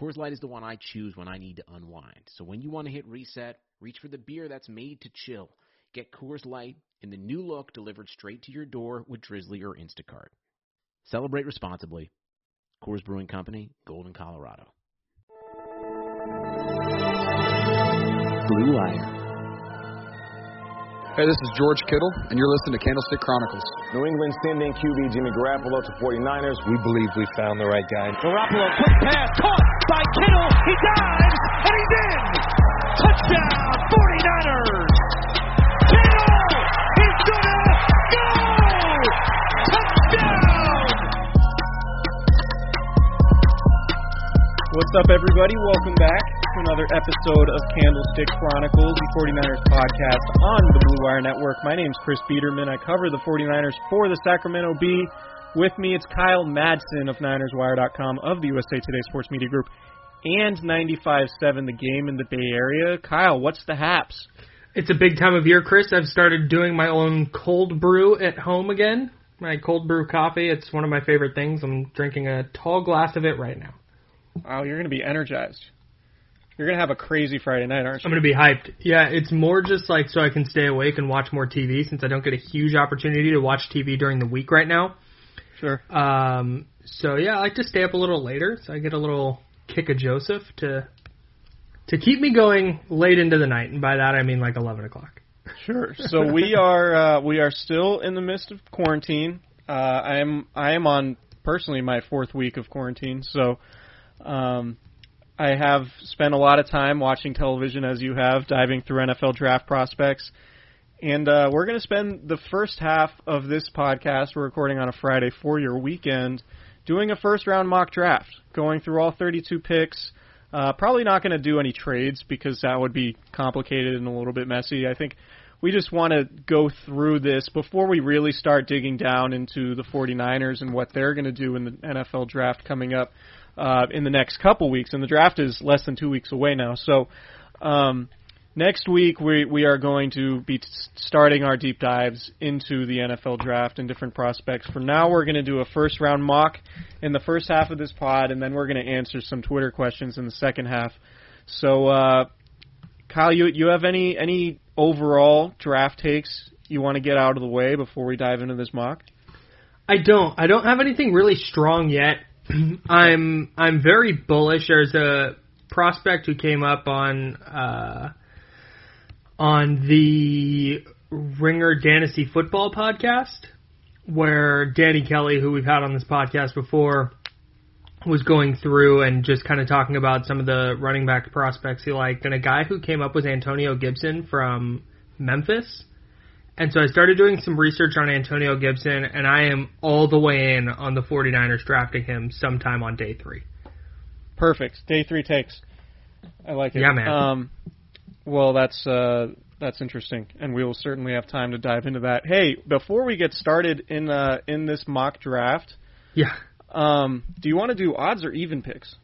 Coors Light is the one I choose when I need to unwind. So when you want to hit reset, reach for the beer that's made to chill. Get Coors Light in the new look delivered straight to your door with Drizly or Instacart. Celebrate responsibly. Coors Brewing Company, Golden, Colorado. Blue Wire. Hey, this is George Kittle, and you're listening to Candlestick Chronicles. New England's sending QB Jimmy Garoppolo to 49ers. We believe we found the right guy. Garoppolo, quick pass, caught by Kittle. He dives, and he's in. Touchdown, 49ers. Kittle is gonna go. Touchdown. What's up, everybody? Welcome back to another episode of Candlestick Chronicles, the 49ers podcast on the Blue Wire Network. My name's Chris Biederman. I cover the 49ers for the Sacramento Bee. With me, it's Kyle Madsen of NinersWire.com of the USA Today Sports Media Group and 95.7 The Game in the Bay Area. Kyle, what's the haps? It's a big time of year, Chris. I've started doing my own cold brew at home again. My cold brew coffee. It's one of my favorite things. I'm drinking a tall glass of it right now. Wow, you're going to be energized. You're going to have a crazy Friday night, aren't you? I'm going to be hyped. Yeah, it's more just like so I can stay awake and watch more TV since I don't get a huge opportunity to watch TV during the week right now. Sure. Um, so yeah, I like to stay up a little later so I get a little kick of Joseph to to keep me going late into the night, and by that I mean like 11 o'clock. Sure. So we are uh, we are still in the midst of quarantine. Uh, I am I am on personally my fourth week of quarantine, so um, I have spent a lot of time watching television as you have, diving through NFL draft prospects. And uh, we're going to spend the first half of this podcast, we're recording on a Friday for your weekend, doing a first round mock draft, going through all 32 picks. Uh, probably not going to do any trades because that would be complicated and a little bit messy. I think we just want to go through this before we really start digging down into the 49ers and what they're going to do in the NFL draft coming up uh, in the next couple weeks. And the draft is less than two weeks away now. So um, next week we we are going to be starting our deep dives into the NFL draft and different prospects. For now, we're going to do a first round mock in the first half of this pod, and then we're going to answer some Twitter questions in the second half. So, uh, Kyle, you you have any any overall draft takes you want to get out of the way before we dive into this mock? I don't. I don't have anything really strong yet. I'm I'm very bullish. There's a prospect who came up on uh, on the Ringer Dynasty Football podcast, where Danny Kelly, who we've had on this podcast before, was going through and just kind of talking about some of the running back prospects he liked. And a guy who came up was Antonio Gibson from Memphis. And so I started doing some research on Antonio Gibson, and I am all the way in on the 49ers drafting him sometime on day three. Perfect. Day three takes. I like it. Yeah, man. Um, well, that's uh, that's interesting, and we will certainly have time to dive into that. Hey, before we get started in uh, in this mock draft, Yeah. um, do you want to do odds or even picks?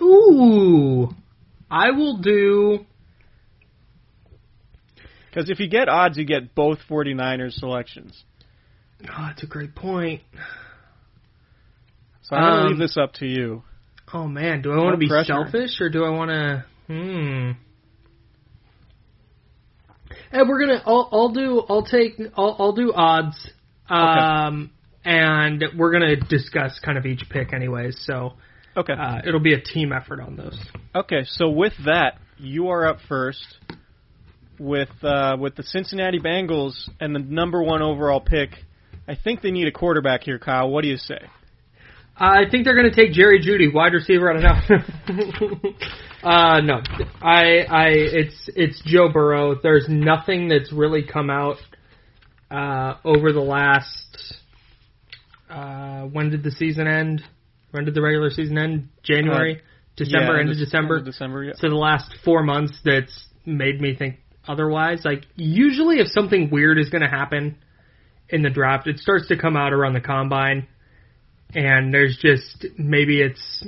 Ooh. I will do. Because if you get odds, you get both 49ers selections. Oh, that's a great point. So I'm going to Um, leave this up to you. Oh man, do I want to be selfish or do I want to? Hmm. And we're gonna. I'll, I'll do. I'll take. I'll, I'll do odds. Um, and we're gonna discuss kind of each pick, anyways. So Okay. uh, it'll be a team effort on those. Okay, so with that, you are up first with uh, with the Cincinnati Bengals and the number one overall pick. I think they need a quarterback here, Kyle. What do you say? I think they're going to take Jerry Jeudy, wide receiver. I don't know. uh, no, I, I, it's, it's Joe Burrow. There's nothing that's really come out uh, over the last. Uh, when did the season end? When did the regular season end? January, December, Yeah, end of Dec- December. end of December, yeah. So the last four months, that's made me think otherwise. Like usually, if something weird is going to happen in the draft, it starts to come out around the combine and there's just maybe it's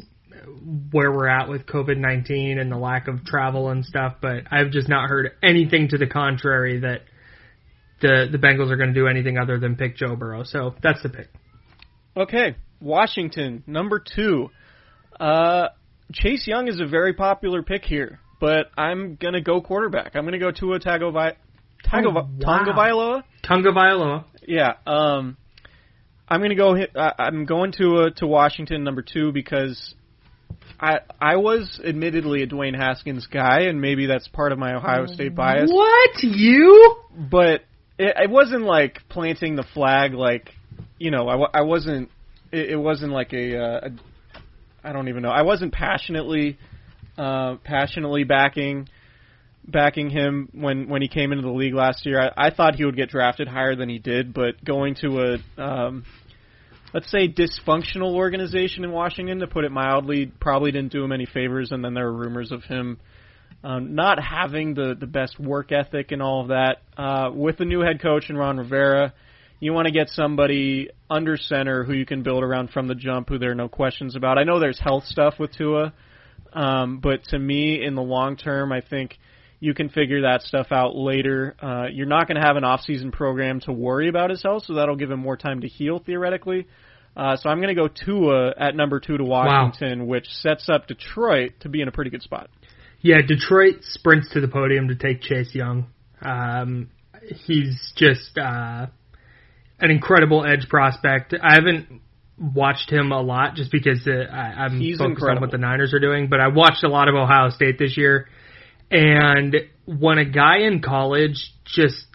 where we're at with COVID nineteen and the lack of travel and stuff, but I've just not heard anything to the contrary that the the Bengals are going to do anything other than pick Joe Burrow. So that's the pick. Okay, Washington, number two. Uh, Chase Young is a very popular pick here, but I'm gonna go quarterback. I'm gonna go Tua Tagovailoa. Tago, Oh, wow. Tagovailoa? Yeah. Um, I'm gonna go. Hit, I, I'm going to uh, to Washington number two because I I was admittedly a Dwayne Haskins guy, and maybe that's part of my Ohio State bias. What you? But it, it wasn't like planting the flag. Like you know, I, wa- I wasn't. It, it wasn't like a, uh, a. I don't even know. I wasn't passionately, uh, passionately backing backing him when when he came into the league last year. I, I thought he would get drafted higher than he did, but going to a um, let's say dysfunctional organization in Washington, to put it mildly, probably didn't do him any favors. And then there were rumors of him um, not having the the best work ethic and all of that. Uh, with the new head coach and Ron Rivera, you want to get somebody under center who you can build around from the jump, who there are no questions about. I know there's health stuff with Tua, um, but to me, in the long term, I think you can figure that stuff out later. Uh, you're not going to have an off-season program to worry about his health, so that'll give him more time to heal theoretically. Uh, so I'm going to go Tua at number two to Washington, which sets up Detroit to be in a pretty good spot. Yeah, Detroit sprints to the podium to take Chase Young. Um, he's just uh, an incredible edge prospect. I haven't watched him a lot just because uh, I, I'm He's focused on incredible. what the Niners are doing, but I watched a lot of Ohio State this year. And when a guy in college just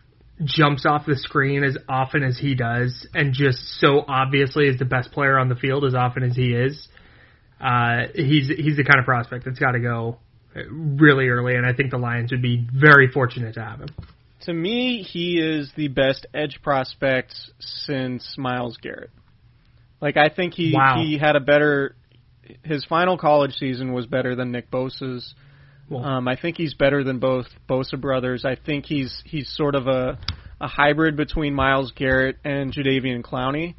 jumps off the screen as often as he does, and just so obviously is the best player on the field as often as he is, uh, he's he's the kind of prospect that's got to go really early, and I think the Lions would be very fortunate to have him. To me, he is the best edge prospect since Myles Garrett. Like I think he Wow. he had a better his final college season was better than Nick Bosa's. Well- Um, I think he's better than both Bosa brothers. I think he's he's sort of a a hybrid between Myles Garrett and Jadeveon Clowney,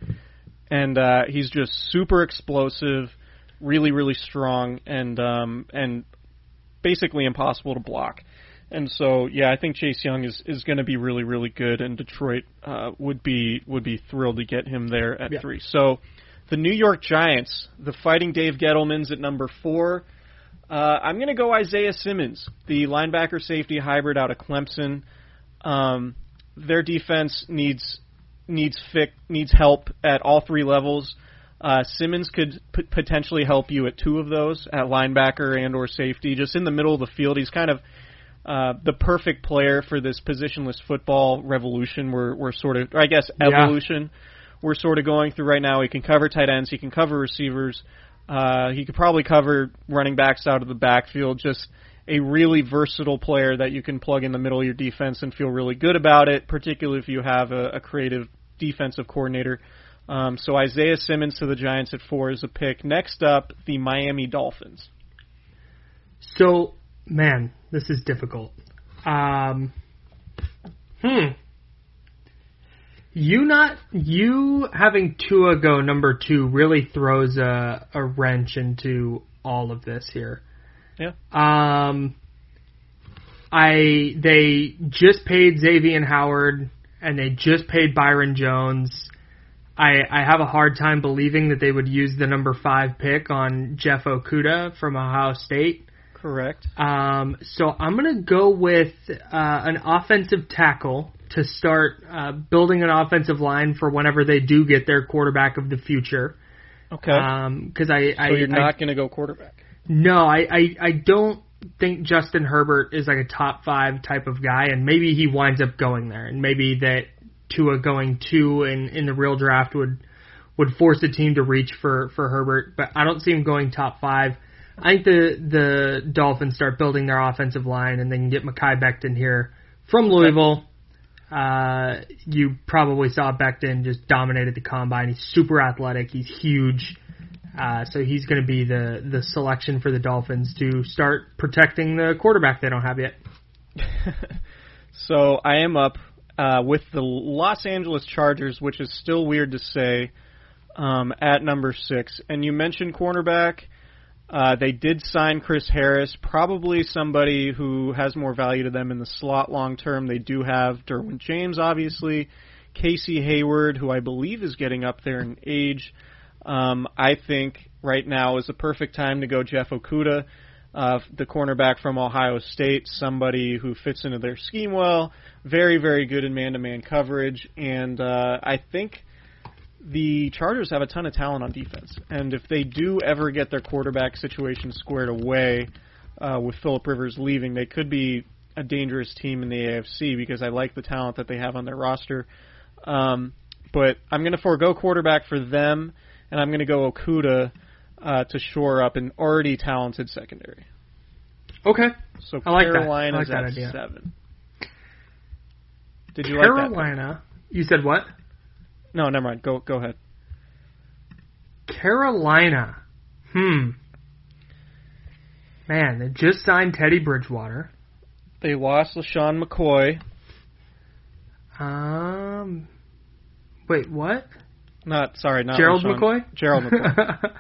and uh, he's just super explosive, really really strong, and um, and basically impossible to block. And so, yeah, I think Chase Young is, is going to be really, really good, and Detroit uh, would be would be thrilled to get him there at Yeah. three. So, the New York Giants, the Fighting Dave Gettleman's at number four. Uh, I'm going to go Isaiah Simmons, the linebacker safety hybrid out of Clemson. Um, their defense needs needs fic, needs help at all three levels. Uh, Simmons could p- potentially help you at two of those, at linebacker and or safety. Just in the middle of the field, he's kind of uh, the perfect player for this positionless football revolution. We're we're sort of, or I guess, Yeah. evolution. We're sort of going through right now. He can cover tight ends. He can cover receivers. Uh, he could probably cover running backs out of the backfield. Just a really versatile player that you can plug in the middle of your defense and feel really good about it, particularly if you have a, a creative defensive coordinator. Um, so Isaiah Simmons to the Giants at four is a pick. Next up, the Miami Dolphins. So, man, this is difficult. Um, Hmm. You not you having Tua go number two really throws a a wrench into all of this here. Yeah. Um. I they just paid Xavier Howard and they just paid Byron Jones. I I have a hard time believing that they would use the number five pick on Jeff Okudah from Ohio State. Correct. Um, so I'm going to go with uh, an offensive tackle to start uh, building an offensive line for whenever they do get their quarterback of the future. Okay. Because I, I, so you're I- not going to go quarterback. no, I, I, I don't think Justin Herbert is like a top five type of guy, and maybe he winds up going there, and maybe that Tua going two in in the real draft would would force a team to reach for for Herbert, but I don't see him going top five. I think the the Dolphins start building their offensive line, and they can get Mekhi Becton here from Louisville. Uh, you probably saw Becton just dominated the combine. He's super athletic. He's huge. Uh, so he's going to be the the selection for the Dolphins to start protecting the quarterback they don't have yet. So I am up uh, with the Los Angeles Chargers, which is still weird to say, um, at number six. And you mentioned cornerback. Uh, they did sign Chris Harris, probably somebody who has more value to them in the slot long term. They do have Derwin James, obviously, Casey Hayward, who I believe is getting up there in age. Um, I think right now is the perfect time to go Jeff Okudah, uh, the cornerback from Ohio State, somebody who fits into their scheme well, very, very good in man-to-man coverage, and uh, I think the Chargers have a ton of talent on defense, and if they do ever get their quarterback situation squared away uh, with Philip Rivers leaving, they could be a dangerous team in the AFC because I like the talent that they have on their roster. Um, but I'm going to forego quarterback for them, and I'm going to go Okudah uh, to shore up an already talented secondary. Okay. So I like that. I Carolina's like that at idea. seven. Did you like that? Carolina. You said what? No, never mind. Go go ahead. Carolina. Hmm. Man, they just signed Teddy Bridgewater. They lost LeSean McCoy. Um. Wait, what? Not sorry, not Gerald LeSean- McCoy. Gerald McCoy.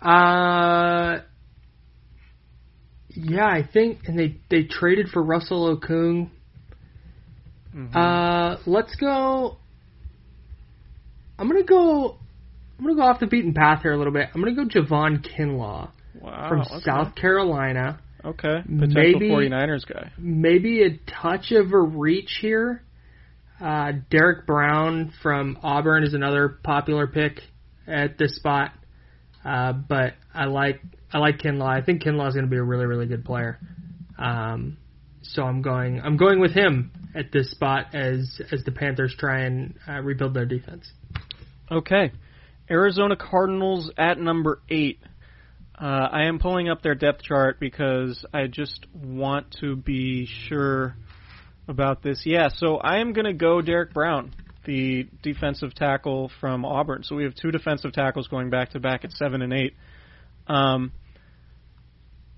uh. Yeah, I think, and they they traded for Russell Okung. Mhm. Uh, let's go. I'm gonna go. I'm gonna go off the beaten path here a little bit. I'm gonna go Javon Kinlaw wow. from okay. South Carolina. Okay. Potential Maybe- 49ers guy. Maybe a touch of a reach here. Uh, Derrick Brown from Auburn is another popular pick at this spot. Uh, but I like I like Kinlaw. I think Kinlaw is going to be a really really good player. Um, so I'm going I'm going with him at this spot as as the Panthers try and uh, rebuild their defense. Okay. Arizona Cardinals at number eight. Uh, I am pulling up their depth chart because I just want to be sure about this. Yeah, so I am going to go Derrick Brown, the defensive tackle from Auburn. So we have two defensive tackles going back to back at seven and eight. Um,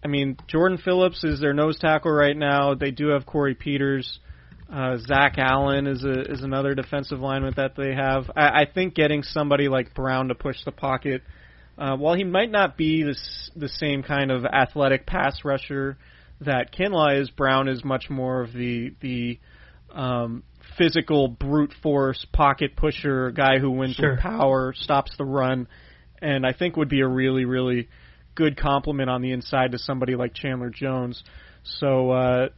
I mean, Jordan Phillips is their nose tackle right now. They do have Corey Peters. Uh, Zach Allen is a is another defensive lineman that they have. I, I think getting somebody like Brown to push the pocket, uh, while he might not be the the same kind of athletic pass rusher that Kinlaw is, Brown is much more of the the um, physical brute force pocket pusher, guy who wins Sure. with power, stops the run, and I think would be a really really good complement on the inside to somebody like Chandler Jones. So uh,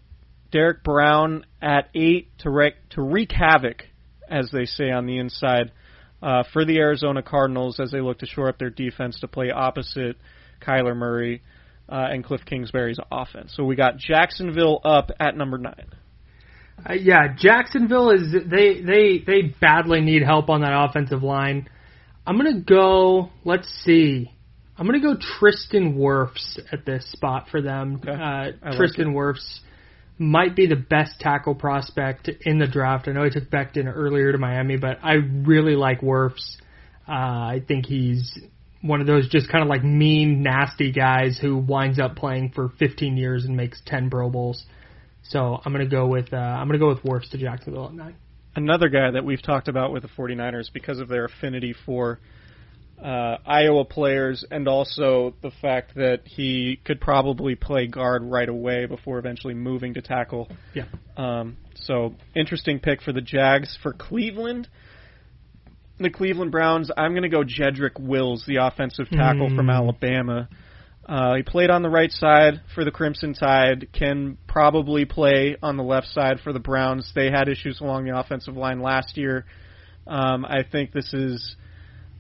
Derrick Brown at eight to wreak, to wreak havoc, as they say on the inside, uh, for the Arizona Cardinals as they look to shore up their defense to play opposite Kyler Murray uh, and Cliff Kingsbury's offense. So we got Jacksonville up at number nine. Uh, yeah, Jacksonville is they they they badly need help on that offensive line. I'm gonna go. Let's see. I'm gonna go Tristan Wirfs at this spot for them. Okay. Uh, like Tristan Wirfs might be the best tackle prospect in the draft. I know he took Becton earlier to Miami, but I really like Wirfs. Uh, I think he's one of those just kind of like mean, nasty guys who winds up playing for 15 years and makes 10 Pro Bowls. So I'm gonna go with uh, I'm gonna go with Wirfs to Jacksonville at nine. Another guy that we've talked about with the 49ers because of their affinity for uh, Iowa players and also the fact that he could probably play guard right away before eventually moving to tackle. Yeah. Um, so interesting pick for the Jags. For Cleveland, the Cleveland Browns, I'm going to go Jedrick Wills, the offensive tackle from Mm. Alabama. Uh, he played on the right side for the Crimson Tide. Can probably play on the left side for the Browns. They had issues along the offensive line last year. Um, I think this is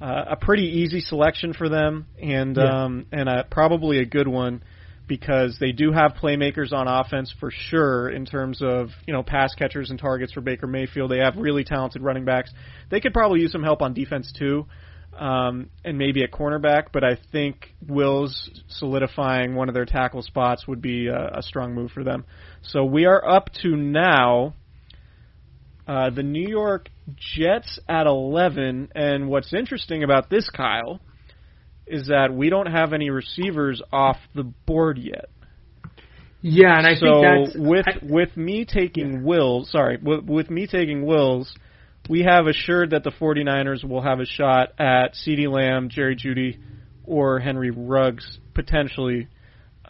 uh, a pretty easy selection for them, and Yeah. um, and a, probably a good one because they do have playmakers on offense for sure in terms of you know pass catchers and targets for Baker Mayfield. They have really talented running backs. They could probably use some help on defense too, um, and maybe at cornerback. But I think Wills solidifying one of their tackle spots would be a, a strong move for them. So we are up to now. Uh, the New York Jets at 11, and what's interesting about this, Kyle, is that we don't have any receivers off the board yet. Yeah, and I so think that's with I- with me taking Wills, sorry, with, with me taking Wills, we have assured that the 49ers will have a shot at CeeDee Lamb, Jerry Jeudy, or Henry Ruggs potentially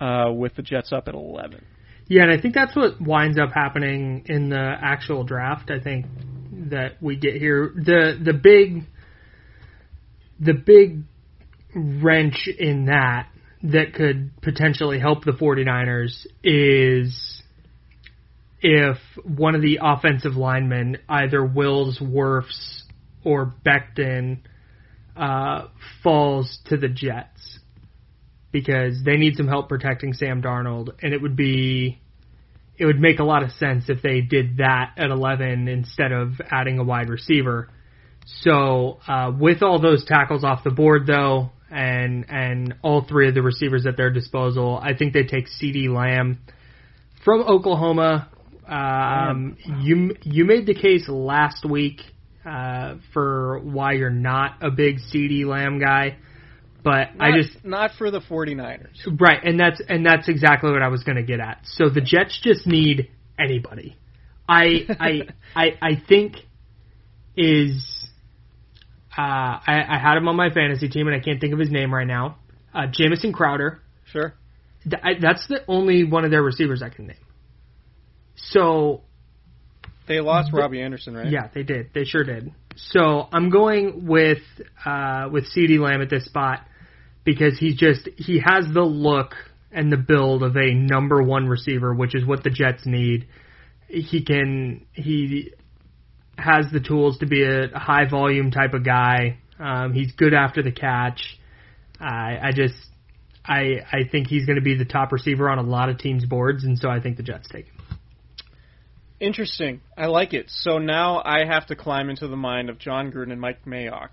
uh, with the Jets up at 11. Yeah, and I think that's what winds up happening in the actual draft. I think that we get here. The the big the big wrench in that that could potentially help the 49ers is if one of the offensive linemen, either Wills, Wirfs, or Becton, uh, falls to the Jets because they need some help protecting Sam Darnold, and it would be it would make a lot of sense if they did that at 11 instead of adding a wide receiver. So uh, with all those tackles off the board, though, and and all three of the receivers at their disposal, I think they take CeeDee Lamb from Oklahoma. Um, you you made the case last week uh, for why you're not a big CeeDee Lamb guy, but I just not for the 49ers. Right, and that's and that's exactly what I was going to get at. So the Jets just need anybody. I I I I think is uh, I, I had him on my fantasy team, and I can't think of his name right now. Uh, Jamison Crowder. Sure. Th- I, that's the only one of their receivers I can name. So They lost Robbie Anderson, right? yeah, they did. They sure did. So I'm going with uh, with CeeDee Lamb at this spot because he's just he has the look and the build of a number one receiver, which is what the Jets need. He can he has the tools to be a high volume type of guy. Um, he's good after the catch. I I just I I think he's going to be the top receiver on a lot of teams' boards, and so I think the Jets take him. Interesting. I like it. So now I have to climb into the mind of Jon Gruden and Mike Mayock.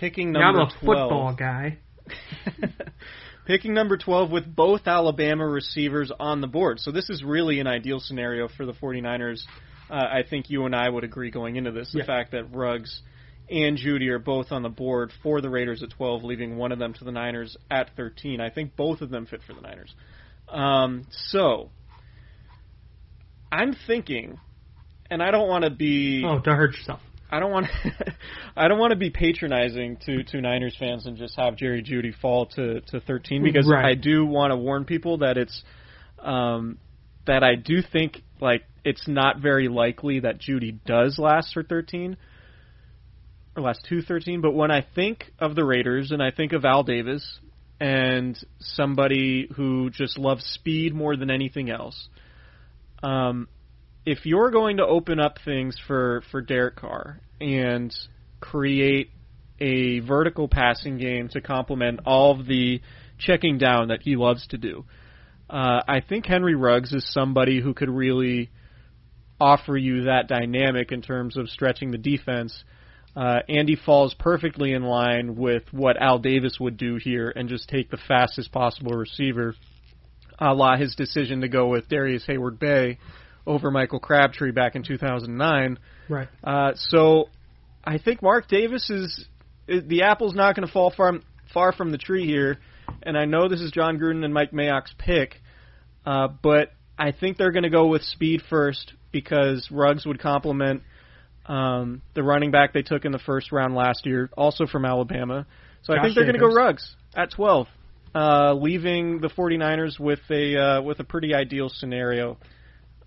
Picking number Now I'm a 12. football guy. Picking number 12 with both Alabama receivers on the board. So this is really an ideal scenario for the 49ers. Uh, I think you and I would agree going into this. The Yeah. fact that Ruggs and Jeudy are both on the board for the Raiders at 12, leaving one of them to the Niners at 13. I think both of them fit for the Niners. Um, so, I'm thinking, and I don't want to be. Oh, don't hurt yourself. I don't want I don't want to be patronizing to to Niners fans and just have Jerry Jeudy fall to to 13 because Right. I do want to warn people that it's um that I do think like it's not very likely that Jeudy does last for 13 or last two 13 but when I think of the Raiders and I think of Al Davis and somebody who just loves speed more than anything else um if you're going to open up things for for Derek Carr and create a vertical passing game to complement all of the checking down that he loves to do, uh, I think Henry Ruggs is somebody who could really offer you that dynamic in terms of stretching the defense. Uh, Andy falls perfectly in line with what Al Davis would do here and just take the fastest possible receiver, a la his decision to go with Darrius Heyward-Bey over Michael Crabtree back in 2009. Right. Uh, so I think Mark Davis is the apple's not going to fall far far from the tree here, and I know this is Jon Gruden and Mike Mayock's pick, uh, but I think they're going to go with speed first because Ruggs would complement um, the running back they took in the first round last year, also from Alabama. So I think they're going to go. Ruggs at 12, uh, leaving the 49ers with a uh, with a pretty ideal scenario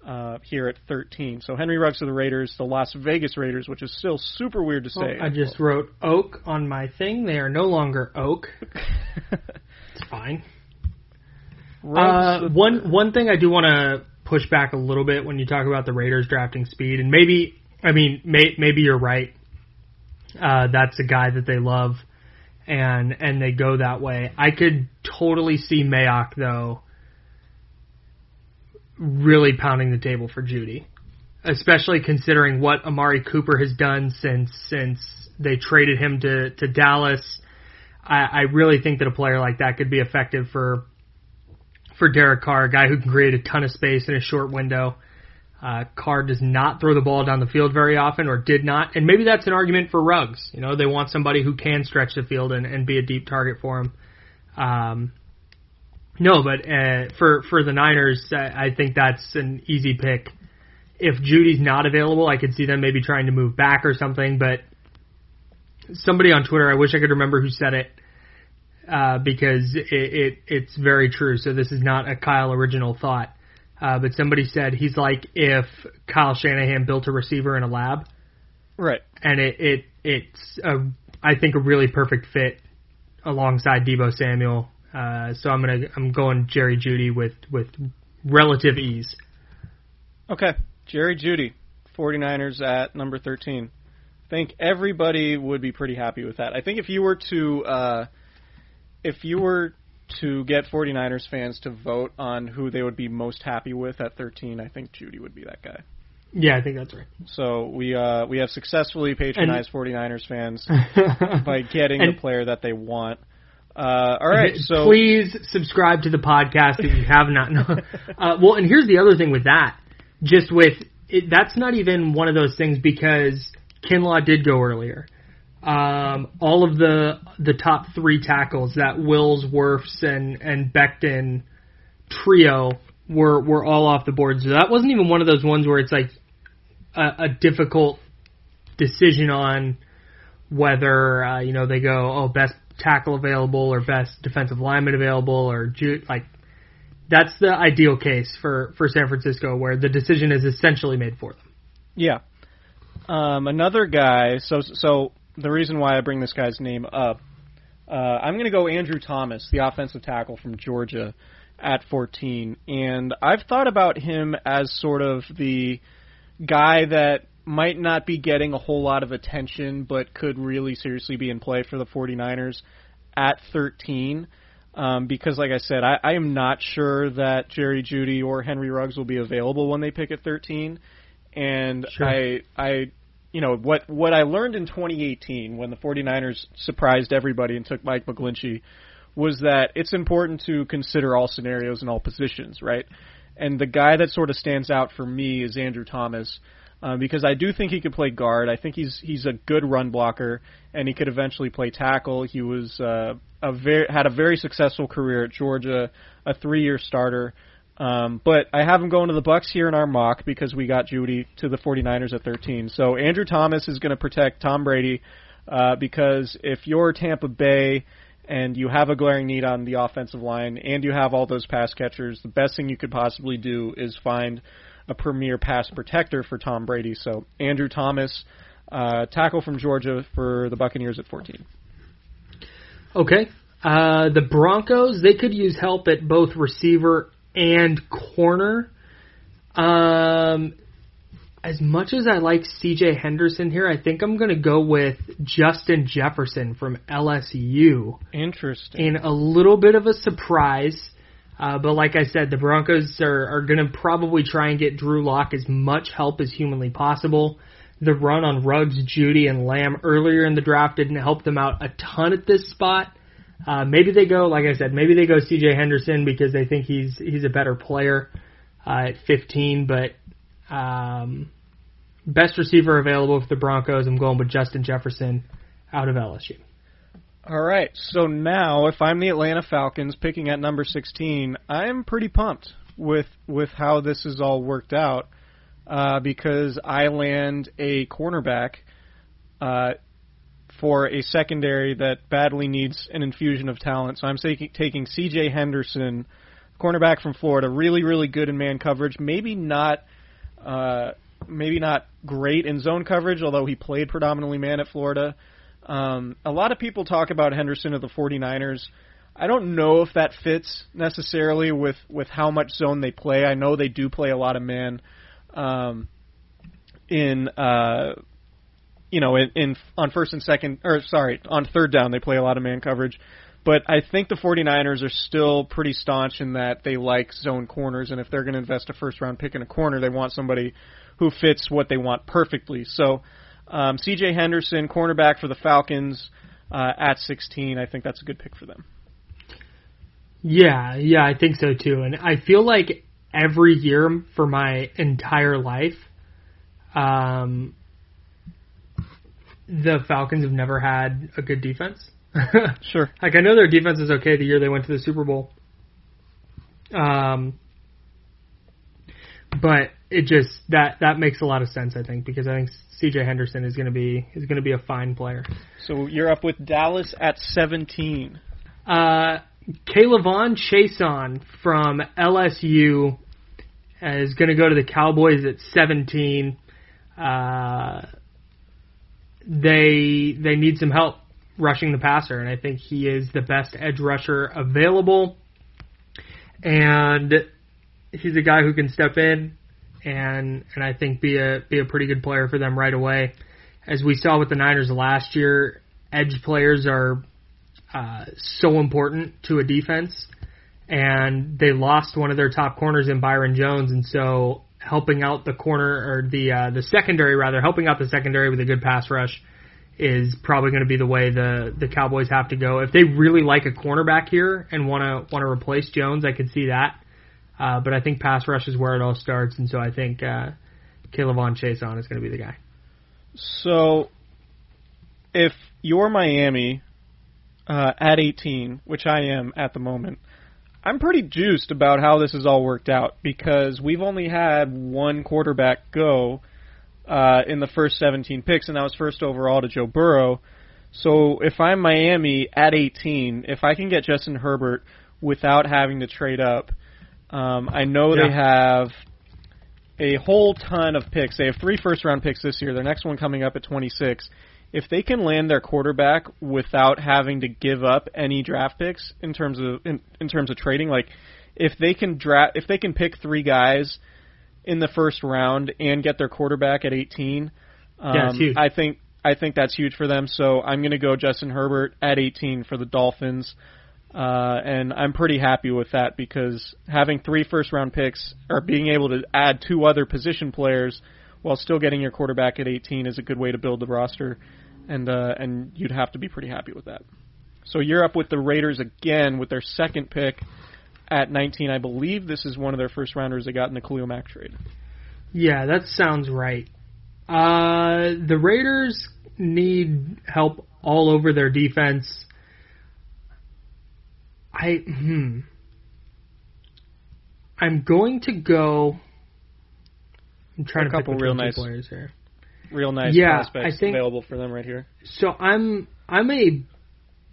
uh, here at 13. So Henry Ruggs of the Raiders, the Las Vegas Raiders, which is still super weird to say. I just wrote oak on my thing. They are no longer oak. It's fine. Uh, one one thing I do want to push back a little bit when you talk about the Raiders drafting speed, and maybe I mean may, maybe you're right. Uh, that's a guy that they love, and and they go that way. I could totally see Mayock though, really pounding the table for Jeudy, especially considering what Amari Cooper has done since since they traded him to to Dallas. I, I really think that a player like that could be effective for for Derek Carr, a guy who can create a ton of space in a short window. Uh, Carr does not throw the ball down the field very often, or did not, and maybe that's an argument for Ruggs. You know, they want somebody who can stretch the field and, and be a deep target for him. Um, no, but uh, for for the Niners, I, I think that's an easy pick. If Jeudy's not available, I could see them maybe trying to move back or something. But somebody on Twitter, I wish I could remember who said it, uh, because it, it it's very true. So this is not a Kyle original thought. Uh, but somebody said he's like if Kyle Shanahan built a receiver in a lab, right. and it, it it's a, I think a really perfect fit alongside Deebo Samuel. Uh, so I'm gonna I'm going Jerry Jeudy with with relative ease. Okay, Jerry Jeudy, 49ers at number 13. I think everybody would be pretty happy with that. I think if you were to uh, if you were to get 49ers fans to vote on who they would be most happy with at 13, I think Jeudy would be that guy. Yeah, I think that's right. So we uh, we have successfully patronized 49ers fans by getting And- the player that they want. Uh, all right, so please subscribe to the podcast if you have not. Uh, well, and here's the other thing with that. Just with it, that's not even one of those things because Kinlaw did go earlier. Um, all of the the top three tackles that Wills, Wirfs, and and Becton trio were were all off the board. So that wasn't even one of those ones where it's like a, a difficult decision on whether uh, you know they go oh best tackle available or best defensive lineman available or ju- like that's the ideal case for for San Francisco where the decision is essentially made for them. Yeah. Um, another guy. So so the reason why I bring this guy's name up, uh, I'm going to go Andrew Thomas, the offensive tackle from Georgia, at 14, and I've thought about him as sort of the guy that might not be getting a whole lot of attention, but could really seriously be in play for the 49ers at 13. Um, because, like I said, I, I am not sure that Jerry Jeudy or Henry Ruggs will be available when they pick at 13 and Sure. I I you know what what I learned in 2018 when the 49ers surprised everybody and took Mike McGlinchey was that it's important to consider all scenarios and all positions, right? And the guy that sort of stands out for me is Andrew Thomas. Um, because I do think he could play guard. I think he's he's a good run blocker, and he could eventually play tackle. He was uh, a very had a very successful career at Georgia, a three year starter. Um, but I have him going to the Bucks here in our mock because we got Jeudy to the 49ers at 13. So Andrew Thomas is going to protect Tom Brady uh, because if you're Tampa Bay and you have a glaring need on the offensive line and you have all those pass catchers, the best thing you could possibly do is find a premier pass protector for Tom Brady. So Andrew Thomas, uh, tackle from Georgia for the Buccaneers at 14. Okay. Uh, the Broncos, they could use help at both receiver and corner. Um, as much as I like CJ Henderson here, I think I'm going to go with Justin Jefferson from LSU Interesting. in a little bit of a surprise. Uh, but like I said, the Broncos are, are going to probably try and get Drew Lock as much help as humanly possible. The run on Ruggs, Jeudy, and Lamb earlier in the draft didn't help them out a ton at this spot. Uh, maybe they go, like I said, maybe they go C.J. Henderson because they think he's he's a better player uh, at 15. But um, best receiver available for the Broncos, I'm going with Justin Jefferson out of LSU. All right. So now, if I'm the Atlanta Falcons picking at number 16, I'm pretty pumped with with how this has all worked out uh, because I land a cornerback uh, for a secondary that badly needs an infusion of talent. So I'm taking, taking C.J. Henderson, cornerback from Florida, really really good in man coverage. Maybe not. Uh, maybe not great in zone coverage, although he played predominantly man at Florida. Um, a lot of people talk about Henderson of the 49ers. I don't know if that fits necessarily with with how much zone they play. I know they do play a lot of man. Um, in uh, you know, in, in on first and second, or sorry, on third down they play a lot of man coverage. But I think the 49ers are still pretty staunch in that they like zone corners, and if they're going to invest a first round pick in a corner, they want somebody who fits what they want perfectly. So, um, C.J. Henderson, cornerback for the Falcons, uh, at 16, I think that's a good pick for them. Yeah, yeah, I think so too. And I feel like every year for my entire life, um, the Falcons have never had a good defense. sure. Like I know their defense is okay the year they went to the Super Bowl. Um, but it just that that makes a lot of sense, I think, because I think C.J. Henderson is going to be is going to be a fine player. So you're up with Dallas at 17. Uh, K'Lavon Chaisson from LSU is going to go to the Cowboys at 17. Uh, they they need some help rushing the passer, and I think he is the best edge rusher available. And he's a guy who can step in and and I think be a be a pretty good player for them right away. As we saw with the Niners last year, edge players are uh, so important to a defense, and they lost one of their top corners in Byron Jones, and so helping out the corner or the uh, the secondary rather, helping out the secondary with a good pass rush is probably going to be the way the the Cowboys have to go. If they really like a cornerback here and want to want to replace Jones, I could see that. Uh, but I think pass rush is where it all starts, and so I think uh, K'Lavon Chaisson is going to be the guy. So, if you're Miami uh, at 18, which I am at the moment, I'm pretty juiced about how this has all worked out because we've only had one quarterback go uh, in the first 17 picks, and that was first overall to Joe Burrow. So if I'm Miami at 18, if I can get Justin Herbert without having to trade up – um, I know yeah. they have a whole ton of picks. They have three first round picks this year. Their next one coming up at 26. If they can land their quarterback without having to give up any draft picks in terms of in, in terms of trading, like if they can draft if they can pick three guys in the first round and get their quarterback at 18, um, yeah, I think I think that's huge for them. So I'm going to go Justin Herbert at 18 for the Dolphins. Uh, and I'm pretty happy with that because having three first round picks or being able to add two other position players while still getting your quarterback at 18 is a good way to build the roster, and uh, and you'd have to be pretty happy with that. So you're up with the Raiders again with their second pick at 19. I believe this is one of their first rounders they got in the Khalil Mack trade. Yeah, that sounds right. Uh, the Raiders need help all over their defense. I hmm. I'm going to go. I'm trying a to couple pick real nice players here. Real nice yeah, prospects I think, available for them right here. So I'm I'm a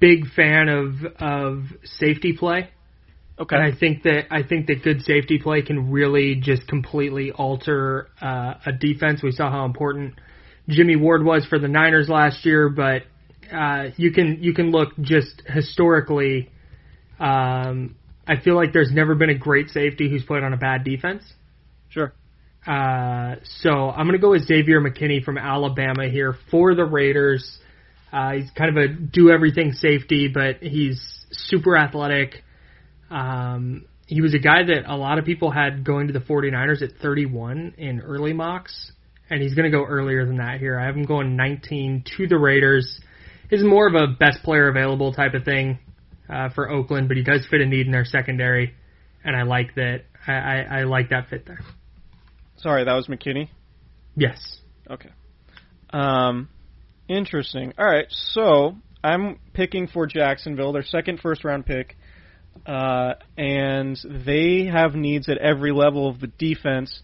big fan of of safety play. Okay. And I think that I think that good safety play can really just completely alter uh, a defense. We saw how important Jimmy Ward was for the Niners last year, but uh, you can you can look just historically um, I feel like there's never been a great safety who's played on a bad defense. Sure. Uh, so I'm going to go with Xavier McKinney from Alabama here for the Raiders. Uh, he's kind of a do everything safety, but he's super athletic. Um, he was a guy that a lot of people had going to the 49ers at 31 in early mocks, and he's going to go earlier than that here. I have him going 19 to the Raiders. Is more of a best player available type of thing uh, for Oakland, but he does fit a need in their secondary, and I like that. I, I, I like that fit there. Sorry, that was McKinney. Yes. Okay. Um, interesting. All right, so I'm picking for Jacksonville, their second first round pick. uh, and they have needs at every level of the defense.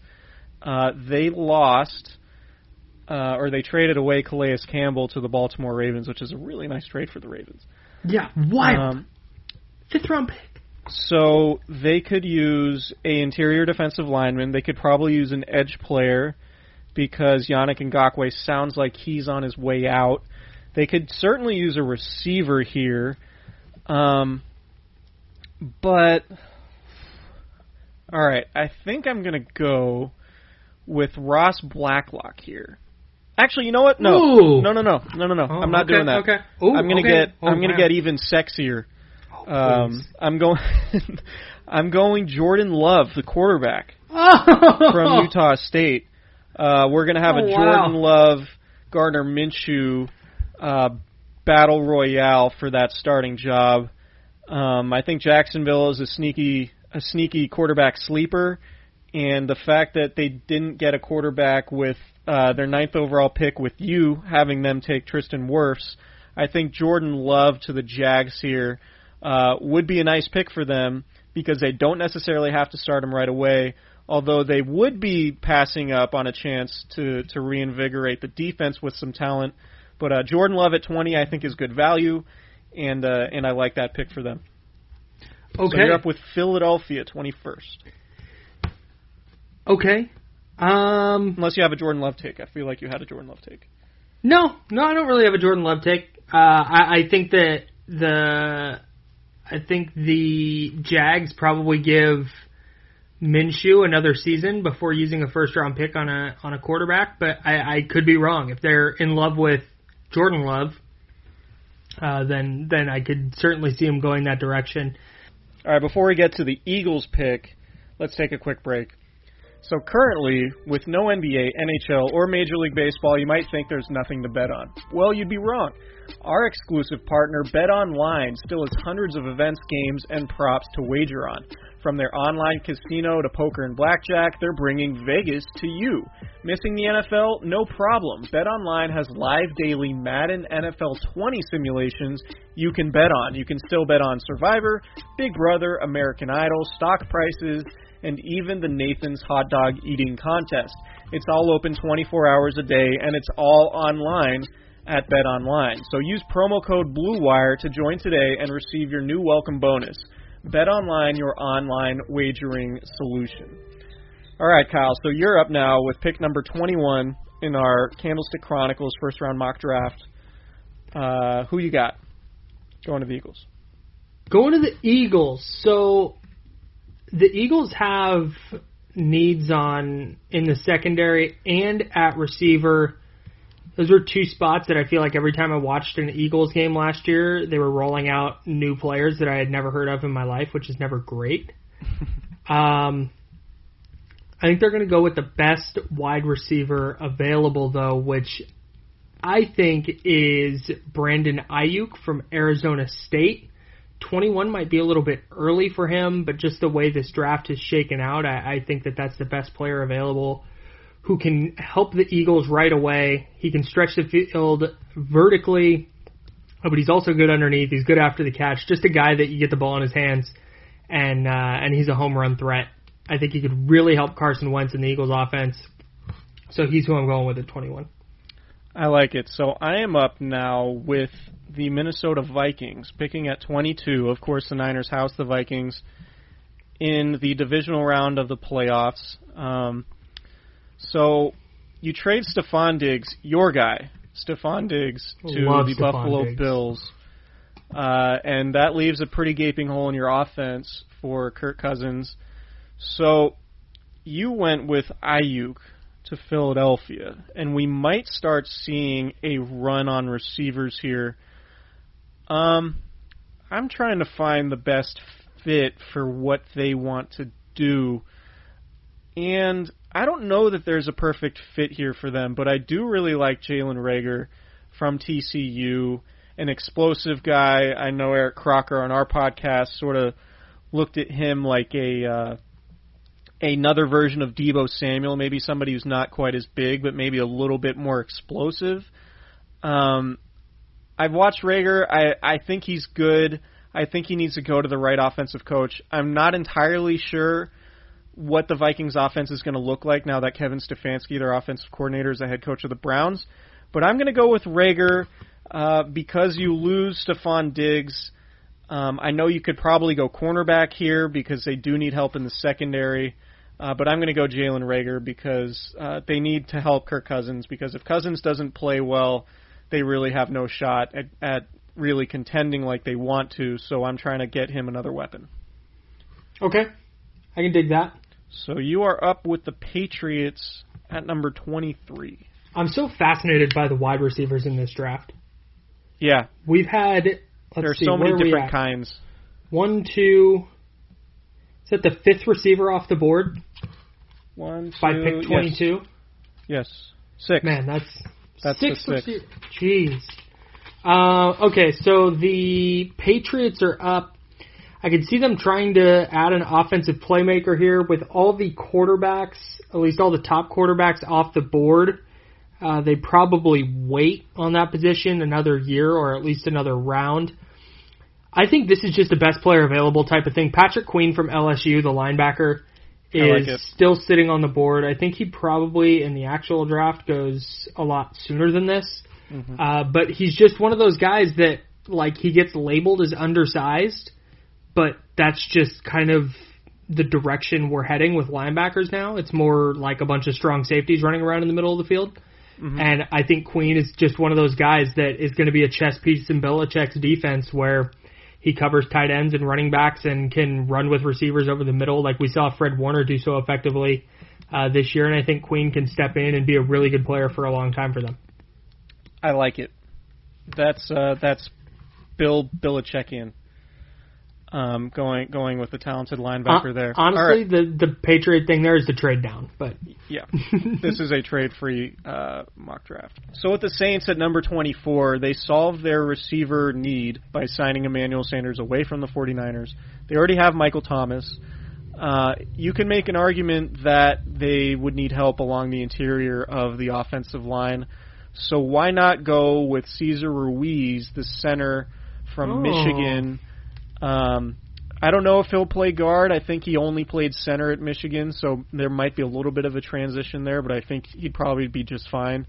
Uh, they lost, uh, or they traded away Calais Campbell to the Baltimore Ravens, which is a really nice trade for the Ravens. Yeah, wild. Um, Fifth round pick. so they could use a interior defensive lineman. They could probably use an edge player because Yannick Ngakoue sounds like he's on his way out. They could certainly use a receiver here. Um, but all right, I think I'm gonna go with Ross Blacklock here. Actually, you know what? No, Ooh. no, no, no, no, no, no. Oh, I'm not okay, doing that. okay. Ooh, I'm gonna okay. get. Oh, I'm gonna wow. get even sexier. Oh, Um. I'm going. I'm going Jordan Love, the quarterback Oh. from Utah State. Uh, we're gonna have Oh, a wow. Jordan Love, Gardner Minshew uh, battle royale for that starting job. Um, I think Jacksonville is a sneaky a sneaky quarterback sleeper, and the fact that they didn't get a quarterback with uh, their ninth overall pick with you having them take Tristan Wirfs, I think Jordan Love to the Jags here uh, would be a nice pick for them because they don't necessarily have to start him right away. Although they would be passing up on a chance to to reinvigorate the defense with some talent, but uh, Jordan Love at 20 I think is good value, and uh, and I like that pick for them. So okay. you're up with Philadelphia 21st. Okay. Um. Unless you have a Jordan Love take. I feel like you had a Jordan Love take. No, no, I don't really have a Jordan Love take. Uh, I, I think that the, I think the Jags probably give Minshew another season before using a first round pick on a on a quarterback. But I, I could be wrong. If they're in love with Jordan Love, uh, then then I could certainly see him going that direction. All right, before we get to the Eagles pick, let's take a quick break. So currently, with no NBA, NHL, or Major League Baseball, you might think there's nothing to bet on. Well, you'd be wrong. Our exclusive partner, BetOnline, still has hundreds of events, games, and props to wager on. From their online casino to poker and blackjack, they're bringing Vegas to you. Missing the NFL? No problem. BetOnline has live daily Madden NFL 20 simulations you can bet on. You can still bet on Survivor, Big Brother, American Idol, stock prices, and even the Nathan's Hot Dog Eating Contest. It's all open 24 hours a day, and it's all online at BetOnline. So use promo code BLUEWIRE to join today and receive your new welcome bonus. BetOnline, your online wagering solution. All right, Kyle. So you're up now with pick number 21 in our Candlestick Chronicles first round mock draft. Uh, who you got? Going to the Eagles. Going to the Eagles. So the Eagles have needs on in the secondary and at receiver. Those were two spots that I feel like every time I watched an Eagles game last year, they were rolling out new players that I had never heard of in my life, which is never great. um, I think they're going to go with the best wide receiver available, though, which I think is Brandon Aiyuk from Arizona State. 21 might be a little bit early for him, but just the way this draft is shaken out, I, I think that that's the best player available who can help the Eagles right away. He can stretch the field vertically, but he's also good underneath. He's good after the catch. Just a guy that you get the ball in his hands, and uh, and he's a home run threat. I think he could really help Carson Wentz in the Eagles' offense. So he's who I'm going with at 21. I like it. So I am up now with the Minnesota Vikings, picking at 22. Of course, the Niners house the Vikings in the divisional round of the playoffs. Um, so you trade Stefon Diggs, your guy, Stefon Diggs, to Love the Stefon Buffalo Diggs. Bills. Uh, and that leaves a pretty gaping hole in your offense for Kirk Cousins. So you went with Aiyuk to Philadelphia, and we might start seeing a run on receivers here. Um, I'm trying to find the best fit for what they want to do, and I don't know that there's a perfect fit here for them, but I do really like Jalen Reagor from TCU, an explosive guy. I know Eric Crocker on our podcast sort of looked at him like a uh, another version of Deebo Samuel, maybe somebody who's not quite as big, but maybe a little bit more explosive. Um, I've watched Reagor. I I think he's good. I think he needs to go to the right offensive coach. I'm not entirely sure what the Vikings offense is going to look like now that Kevin Stefanski, their offensive coordinator, is the head coach of the Browns. But I'm going to go with Reagor uh, because you lose Stefon Diggs. Um, I know you could probably go cornerback here because they do need help in the secondary. Uh, but I'm going to go Jalen Reagor because uh, they need to help Kirk Cousins because if Cousins doesn't play well, they really have no shot at, at really contending like they want to. So I'm trying to get him another weapon. Okay, I can dig that. So you are up with the Patriots at number 23. I'm so fascinated by the wide receivers in this draft. Yeah, We've had let's there are see, so many different kinds. One, two. Is that the fifth receiver off the board One, by pick 22? Yes, yes. six. Man, that's, That's six the six. rece- Jeez. Uh, okay, so the Patriots are up. I could see them trying to add an offensive playmaker here with all the quarterbacks, at least all the top quarterbacks off the board. Uh, they probably wait on that position another year or at least another round. I think this is just the best player available type of thing. Patrick Queen from LSU, the linebacker, I like is still sitting on the board. I think he probably in the actual draft goes a lot sooner than this. Mm-hmm. Uh, but he's just one of those guys that like he gets labeled as undersized, but that's just kind of the direction we're heading with linebackers now. It's more like a bunch of strong safeties running around in the middle of the field. And I think Queen is just one of those guys that is going to be a chess piece in Belichick's defense where he covers tight ends and running backs and can run with receivers over the middle, like we saw Fred Warner do so effectively uh, this year. And I think Queen can step in and be a really good player for a long time for them. I like it. That's uh, that's Bill Belichickian. Um, going going with the talented linebacker Uh, there. Honestly, right. the the Patriot thing there is the trade down, but Yeah, this is a trade-free uh, mock draft. So with the Saints at number 24, they solved their receiver need by signing Emmanuel Sanders away from the 49ers. They already have Michael Thomas. Uh, you can make an argument that they would need help along the interior of the offensive line. So why not go with Cesar Ruiz, the center from Oh. Michigan? Um, I don't know if he'll play guard. I think he only played center at Michigan, so there might be a little bit of a transition there, but I think he'd probably be just fine.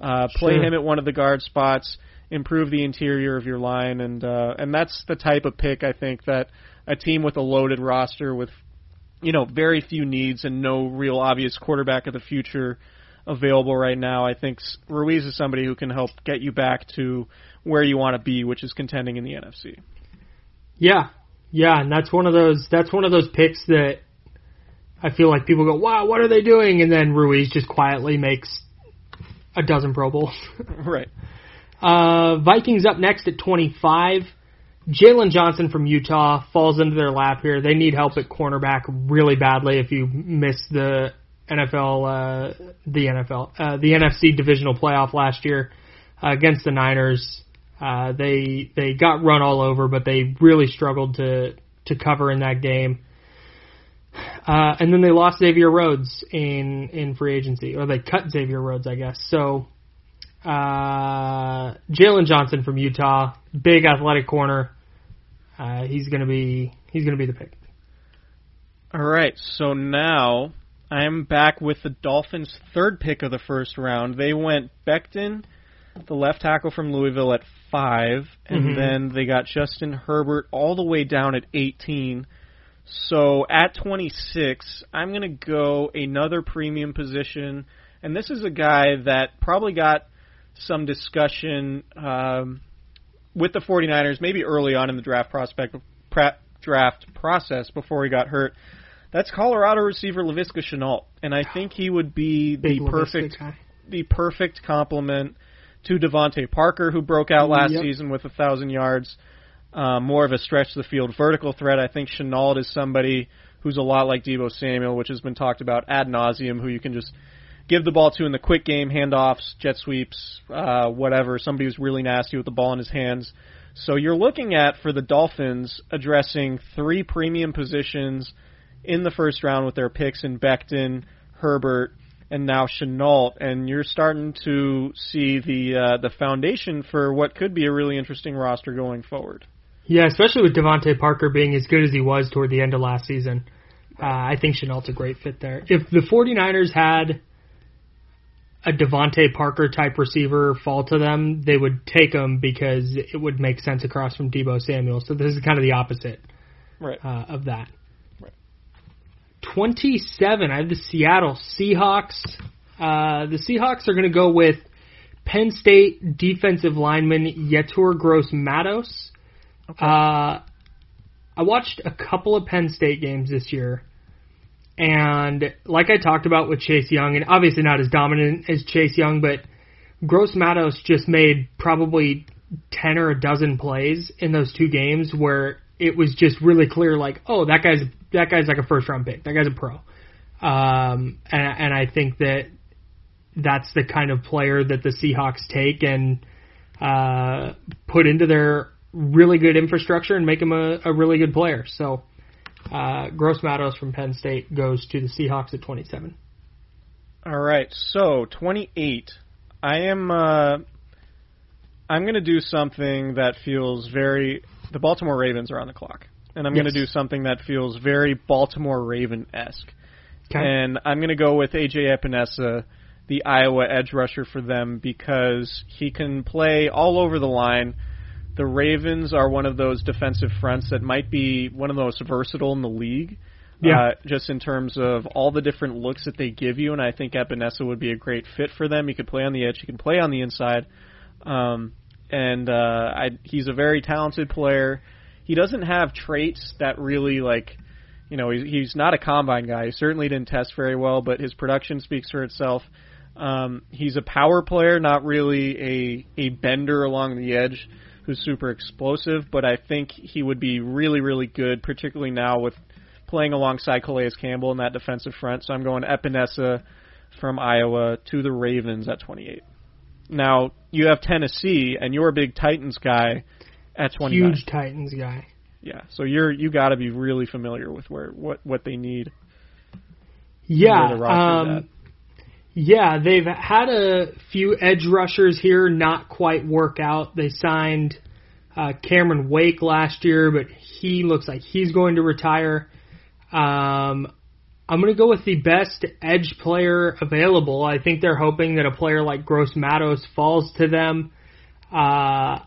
Uh, play Sure. him at one of the guard spots, improve the interior of your line, and uh, and that's the type of pick I think that a team with a loaded roster with you know very few needs and no real obvious quarterback of the future available right now. I think Ruiz is somebody who can help get you back to where you want to be, which is contending in the NFC. Yeah, yeah, and that's one of those that's one of those picks that I feel like people go, "Wow, what are they doing?" And then Ruiz just quietly makes a dozen Pro Bowls. right. Uh, Vikings up next at 25. Jaylon Johnson from Utah falls into their lap here. They need help at cornerback really badly. If you miss the NFL, uh, the NFL, uh, the NFC divisional playoff last year uh, against the Niners, uh, they they got run all over, but they really struggled to to cover in that game. Uh, and then they lost Xavier Rhodes in in free agency, or they cut Xavier Rhodes, I guess. So uh, Jaylon Johnson from Utah, big athletic corner. Uh, he's gonna be he's gonna be the pick. All right, so now I am back with the Dolphins' third pick of the first round. They went Becton, the left tackle from Louisville, at five, and Mhm. then they got Justin Herbert all the way down at 18. So at 26, I'm going to go another premium position, and this is a guy that probably got some discussion um, with the 49ers, maybe early on in the draft prospect draft process before he got hurt. That's Colorado receiver Laviska Shenault, and I think he would be Big the perfect guy. the perfect complement to DeVante Parker, who broke out last Yep. season with a thousand yards. Um, more of a stretch the field vertical threat. I think Shenault is somebody who's a lot like Deebo Samuel, which has been talked about ad nauseum, who you can just give the ball to in the quick game, handoffs, jet sweeps, uh, whatever. Somebody who's really nasty with the ball in his hands. So you're looking at for the Dolphins addressing three premium positions in the first round with their picks in Becton, Herbert, and now Shenault, and you're starting to see the uh, the foundation for what could be a really interesting roster going forward. Yeah, especially with DeVante Parker being as good as he was toward the end of last season. Uh, I think Shenault's a great fit there. If the 49ers had a DeVante Parker type receiver fall to them, they would take him because it would make sense across from Deebo Samuel. So this is kind of the opposite Right. uh, of that. Right. 27, I have the Seattle Seahawks. Uh, the Seahawks are going to go with Penn State defensive lineman Yetur Gross Matos. Uh, I watched a couple of Penn State games this year, and like I talked about with Chase Young, and obviously not as dominant as Chase Young, but Gross Matos just made probably 10 or a dozen plays in those two games where it was just really clear like, oh, that guy's that guy's like a first round pick. That guy's a pro. Um, and, and I think that that's the kind of player that the Seahawks take and uh, put into their really good infrastructure and make him a, a really good player. So, uh, Gross Matos from Penn State goes to the Seahawks at 27. All right, so 28. I am. Uh, I'm going to do something that feels very. The Baltimore Ravens are on the clock, and I'm going to do something that feels very Baltimore Raven esque. Okay. And I'm going to go with AJ Epenesa, the Iowa edge rusher for them, because he can play all over the line. The Ravens are one of those defensive fronts that might be one of the most versatile in the league. Yeah. Uh, just in terms of all the different looks that they give you, and I think Epenesa would be a great fit for them. He could play on the edge, he can play on the inside, um, and uh, I, he's a very talented player. He doesn't have traits that really like, you know, he's, he's not a combine guy. He certainly didn't test very well, but his production speaks for itself. Um, he's a power player, not really a a bender along the edge who's super explosive, but I think he would be really, really good, particularly now with playing alongside Calais Campbell in that defensive front. So I'm going Epenesa from Iowa to the Ravens at 28. Now you have Tennessee, and you're a big Titans guy at 29. Huge Titans guy. Yeah, so you're you got to be really familiar with where what what they need. Yeah. the Um, yeah, they've had a few edge rushers here not quite work out. They signed uh, Cameron Wake last year, but he looks like he's going to retire. Um, I'm going to go with the best edge player available. I think they're hoping that a player like Gross Matos falls to them. Uh,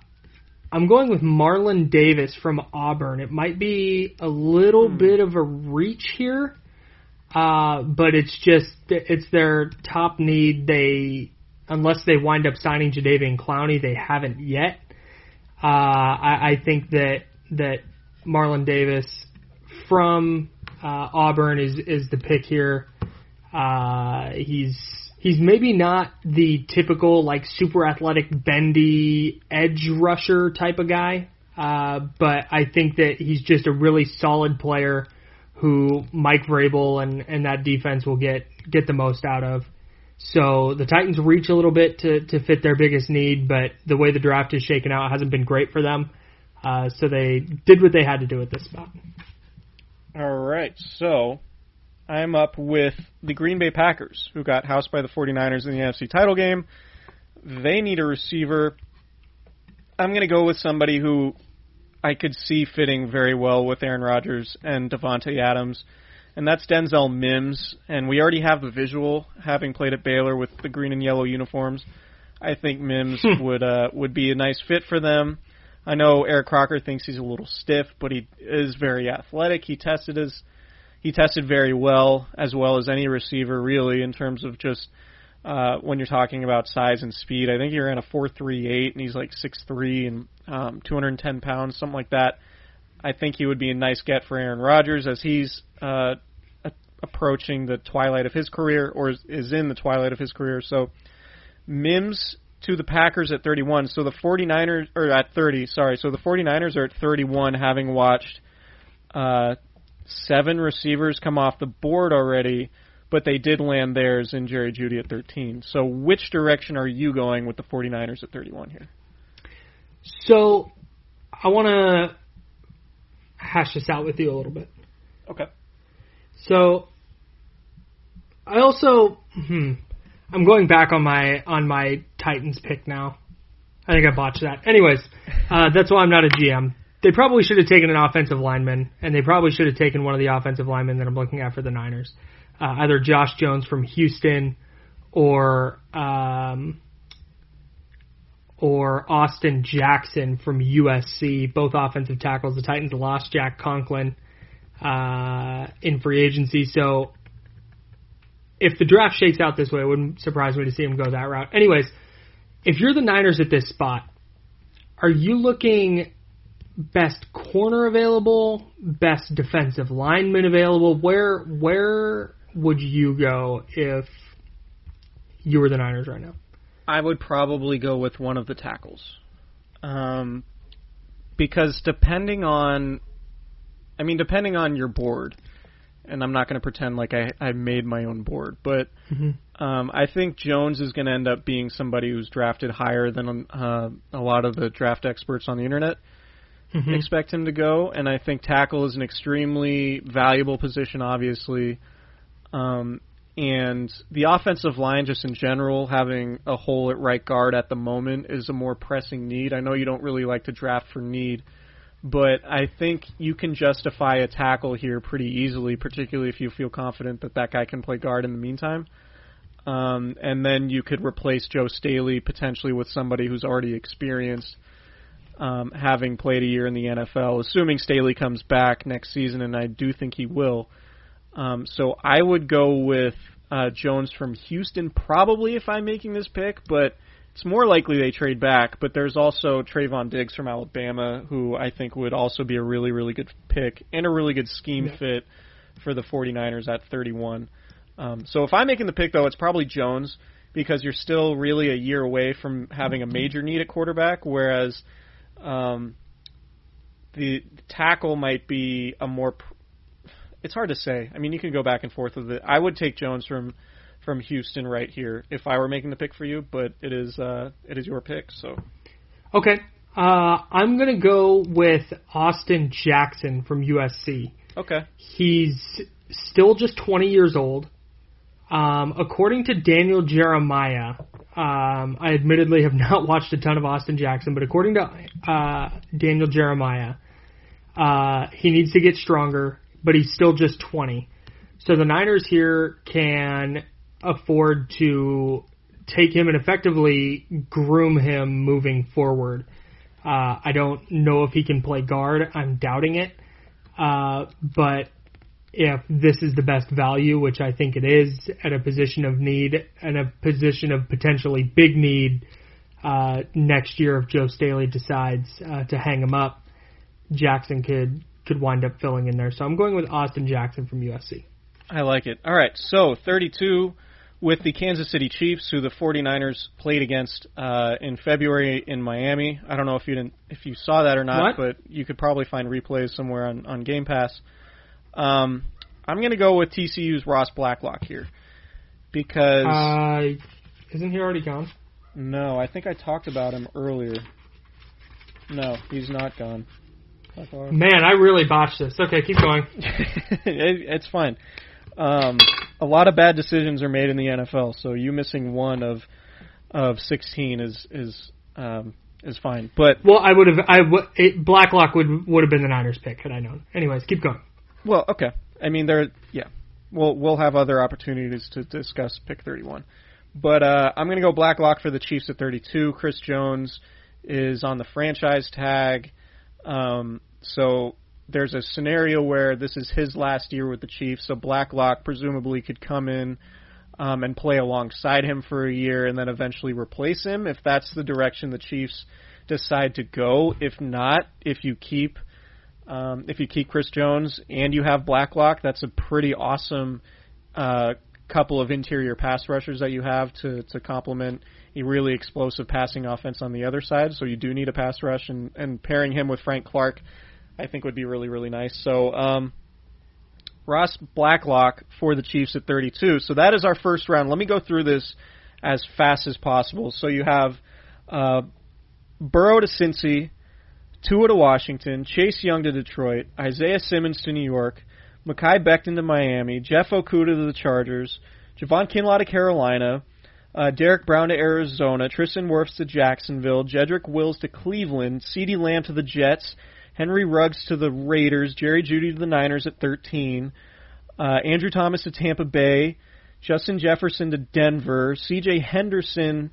I'm going with Marlon Davis from Auburn. It might be a little bit of a reach here, uh, but it's just it's their top need. They unless they wind up signing Jadeveon Clowney, they haven't yet. Uh, I, I think that that Marlon Davis from uh, Auburn is is the pick here. Uh, he's he's maybe not the typical like super athletic bendy edge rusher type of guy, uh, but I think that he's just a really solid player who Mike Vrabel and and that defense will get get the most out of. So the Titans reach a little bit to to fit their biggest need, but the way the draft is shaken out hasn't been great for them. Uh, so they did what they had to do at this spot. All right, so I'm up with the Green Bay Packers, who got housed by the 49ers in the NFC title game. They need a receiver. I'm going to go with somebody who I could see fitting very well with Aaron Rodgers and Davante Adams, and that's Denzel Mims. And we already have the visual, having played at Baylor with the green and yellow uniforms. I think Mims would uh, would be a nice fit for them. I know Eric Crocker thinks he's a little stiff, but he is very athletic. He tested his he tested very well, as well as any receiver really in terms of just uh, when you're talking about size and speed. I think he ran a four three eight, and he's like six three and um, 210 pounds, something like that. I think he would be a nice get for Aaron Rodgers as he's uh, a- approaching the twilight of his career, or is in the twilight of his career. So Mims to the Packers at 31. So the 49ers or at 30, sorry. So the 49ers are at 31 having watched uh seven receivers come off the board already, but they did land theirs in Jerry Jeudy at 13. So which direction are you going with the 49ers at 31 here? So I want to hash this out with you a little bit. Okay. So I also hmm, I'm going back on my on my Titans pick now. I think I botched that. Anyways, uh, that's why I'm not a GM. they probably should have taken an offensive lineman, and they probably should have taken one of the offensive linemen that I'm looking at for the Niners, uh, either Josh Jones from Houston or um, or Austin Jackson from USC, both offensive tackles. The Titans lost Jack Conklin uh, in free agency, so if the draft shakes out this way, it wouldn't surprise me to see him go that route. Anyways, if you're the Niners at this spot, are you looking best corner available, best defensive lineman available? Where where would you go if you were the Niners right now? I would probably go with one of the tackles. Um, because depending on, I mean, depending on your board, and I'm not going to pretend like I, I made my own board, but Mm-hmm. um, I think Jones is going to end up being somebody who's drafted higher than uh, a lot of the draft experts on the internet Mhm. expect him to go, and I think tackle is an extremely valuable position, obviously. Um, and the offensive line, just in general, having a hole at right guard at the moment is a more pressing need. I know you don't really like to draft for need, but I think you can justify a tackle here pretty easily, particularly if you feel confident that that guy can play guard in the meantime. Um, and then you could replace Joe Staley potentially with somebody who's already experienced um, having played a year in the NFL, assuming Staley comes back next season, and I do think he will. Um, so I would go with uh, Jones from Houston, probably if I'm making this pick, but it's more likely they trade back. But there's also Trevon Diggs from Alabama, who I think would also be a really, really good pick and a really good scheme Yeah. fit for the 49ers at 31. Um, so if I'm making the pick, though, it's probably Jones because you're still really a year away from having a major need at quarterback, whereas um, the tackle might be a more. Pr- it's hard to say. I mean, you can go back and forth with it. I would take Jones from from Houston right here if I were making the pick for you, but it is uh, it is your pick. So Okay. Uh, I'm gonna go with Austin Jackson from USC. okay, He's still just 20 years old. Um, according to Daniel Jeremiah, um, I admittedly have not watched a ton of Austin Jackson, but according to uh, Daniel Jeremiah, uh, he needs to get stronger, but he's still just 20. So the Niners here can afford to take him and effectively groom him moving forward. Uh, I don't know if he can play guard. I'm doubting it. Uh, but if this is the best value, which I think it is, at a position of need and a position of potentially big need uh, next year if Joe Staley decides uh, to hang him up, Jackson could could wind up filling in there. So I'm going with Austin Jackson from USC. I like it. All right, so 32 with the Kansas City Chiefs, who the 49ers played against uh, in February in Miami. I don't know if you didn't, if you saw that or not, What? but you could probably find replays somewhere on, on Game Pass. Um, I'm going to go with TCU's Ross Blacklock here because Uh, isn't he already gone? no, I think I talked about him earlier. No, he's not gone. Man, I really botched this. Okay, keep going. it, it's fine. Um, a lot of bad decisions are made in the NFL, so you missing one of of 16 is is um, is fine. But Well, I would have. I w- it, Blacklock would would have been the Niners pick had I known. Anyways, keep going. well, okay. I mean, there. Yeah, we'll we'll have other opportunities to discuss pick 31. But uh, I'm going to go Blacklock for the Chiefs at 32. Chris Jones is on the franchise tag, um, so there's a scenario where this is his last year with the Chiefs. So Blacklock presumably could come in um, and play alongside him for a year, and then eventually replace him if that's the direction the Chiefs decide to go. If not, if you keep um, if you keep Chris Jones and you have Blacklock, that's a pretty awesome uh, couple of interior pass rushers that you have to to complement a really explosive passing offense on the other side. So you do need a pass rush, and and pairing him with Frank Clark, I think would be really really nice. So. Um, Ross Blacklock for the Chiefs at 32. So that is our first round. Let me go through this as fast as possible. So you have uh, Burrow to Cincy, Tua to Washington, Chase Young to Detroit, Isaiah Simmons to New York, Mekhi Becton to Miami, Jeff Okudah to the Chargers, Javon Kinlaw to Carolina, uh, Derrick Brown to Arizona, Tristan Wirfs to Jacksonville, Jedrick Wills to Cleveland, CeeDee Lamb to the Jets, Henry Ruggs to the Raiders, Jerry Jeudy to the Niners at 13, uh, Andrew Thomas to Tampa Bay, Justin Jefferson to Denver, C.J. Henderson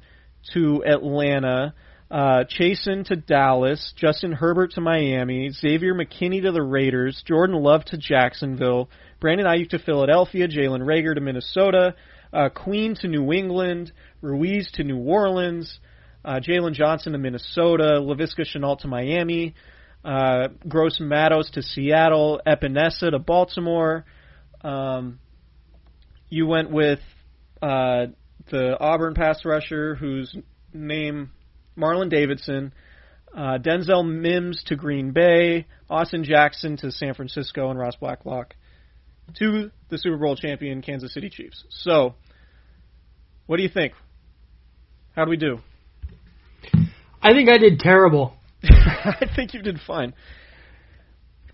to Atlanta, uh, Chaisson to Dallas, Justin Herbert to Miami, Xavier McKinney to the Raiders, Jordan Love to Jacksonville, Brandon Aiyuk to Philadelphia, Jalen Reagor to Minnesota, uh, Queen to New England, Ruiz to New Orleans, uh, Jaylon Johnson to Minnesota, Laviska Shenault to Miami, uh, Gross Matos to Seattle, Epenesa to Baltimore. Um, you went with uh, the Auburn pass rusher, whose name Marlon Davidson, uh, Denzel Mims to Green Bay, Austin Jackson to San Francisco, and Ross Blacklock to the Super Bowl champion Kansas City Chiefs. So, what do you think? How do we do? I think I did terrible. I think you did fine.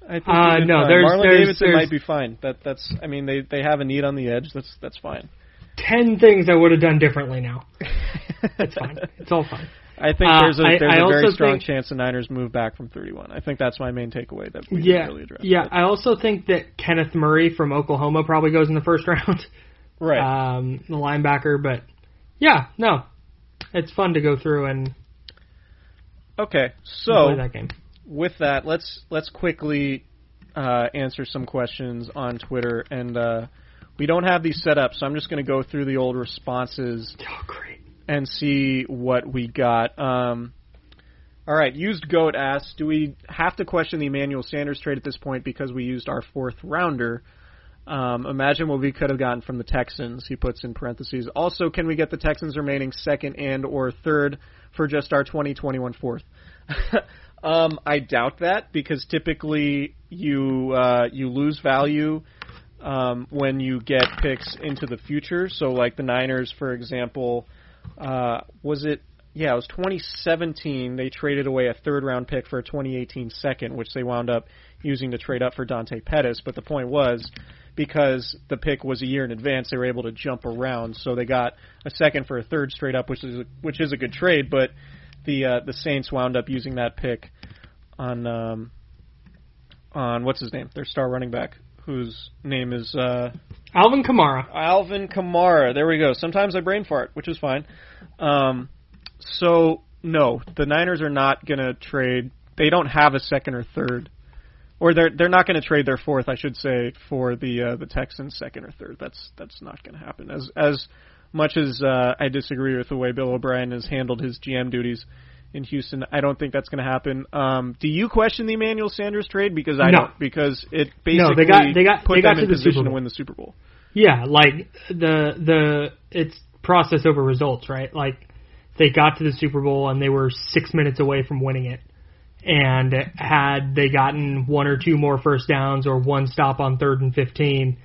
I think Uh, you did no, fine. there's- Marlon there's- Davidson there's- might be fine. That that's. I mean, they they have a need on the edge. That's that's fine. Ten things I would have done differently now. It's fine. It's all fine. I think Uh, there's a I- there's I a very strong think- chance the Niners move back from 31. I think that's my main takeaway that we Yeah, really address. yeah. I also think that Kenneth Murray from Oklahoma probably goes in the first round. Right. Um, the linebacker, but yeah, no, it's fun to go through and okay. So that with that, let's let's quickly uh, answer some questions on Twitter, and uh, we don't have these set up, so I'm just going to go through the old responses Oh, great. and see what we got. Um, all right, used goat asks, do we have to question the Emmanuel Sanders trade at this point because we used our fourth rounder? Um, imagine what we could have gotten from the Texans. He puts in parentheses. Also, can we get the Texans remaining second and or third for just our 2021 fourth? um, I doubt that because typically you uh, you lose value um, when you get picks into the future. So, like the Niners, for example, uh, was it? Yeah, it was 2017. They traded away a third round pick for a 2018 second, which they wound up using to trade up for Dante Pettis. But the point was, because the pick was a year in advance, they were able to jump around. So they got a second for a third straight up, which is a, which is a good trade. But the uh, the Saints wound up using that pick on um, on what's his name, their star running back, whose name is uh, Alvin Kamara. Alvin Kamara. There we go. Sometimes I brain fart, which is fine. Um, so no, the Niners are not going to trade. They don't have a second or third, or they're they're not going to trade their fourth, I should say, for the uh, the Texans' second or third. That's that's not going to happen. As as much as uh, I disagree with the way Bill O'Brien has handled his GM duties in Houston, I don't think that's going to happen. Um, do you question the Emmanuel Sanders trade? Because I No. don't. Because it basically No, they got- they got- put they got them in to the Super position to win the Super Bowl. Yeah, like the the it's process over results, right? Like they got to the Super Bowl and they were six minutes away from winning it. And had they gotten one or two more first downs or one stop on third and fifteen,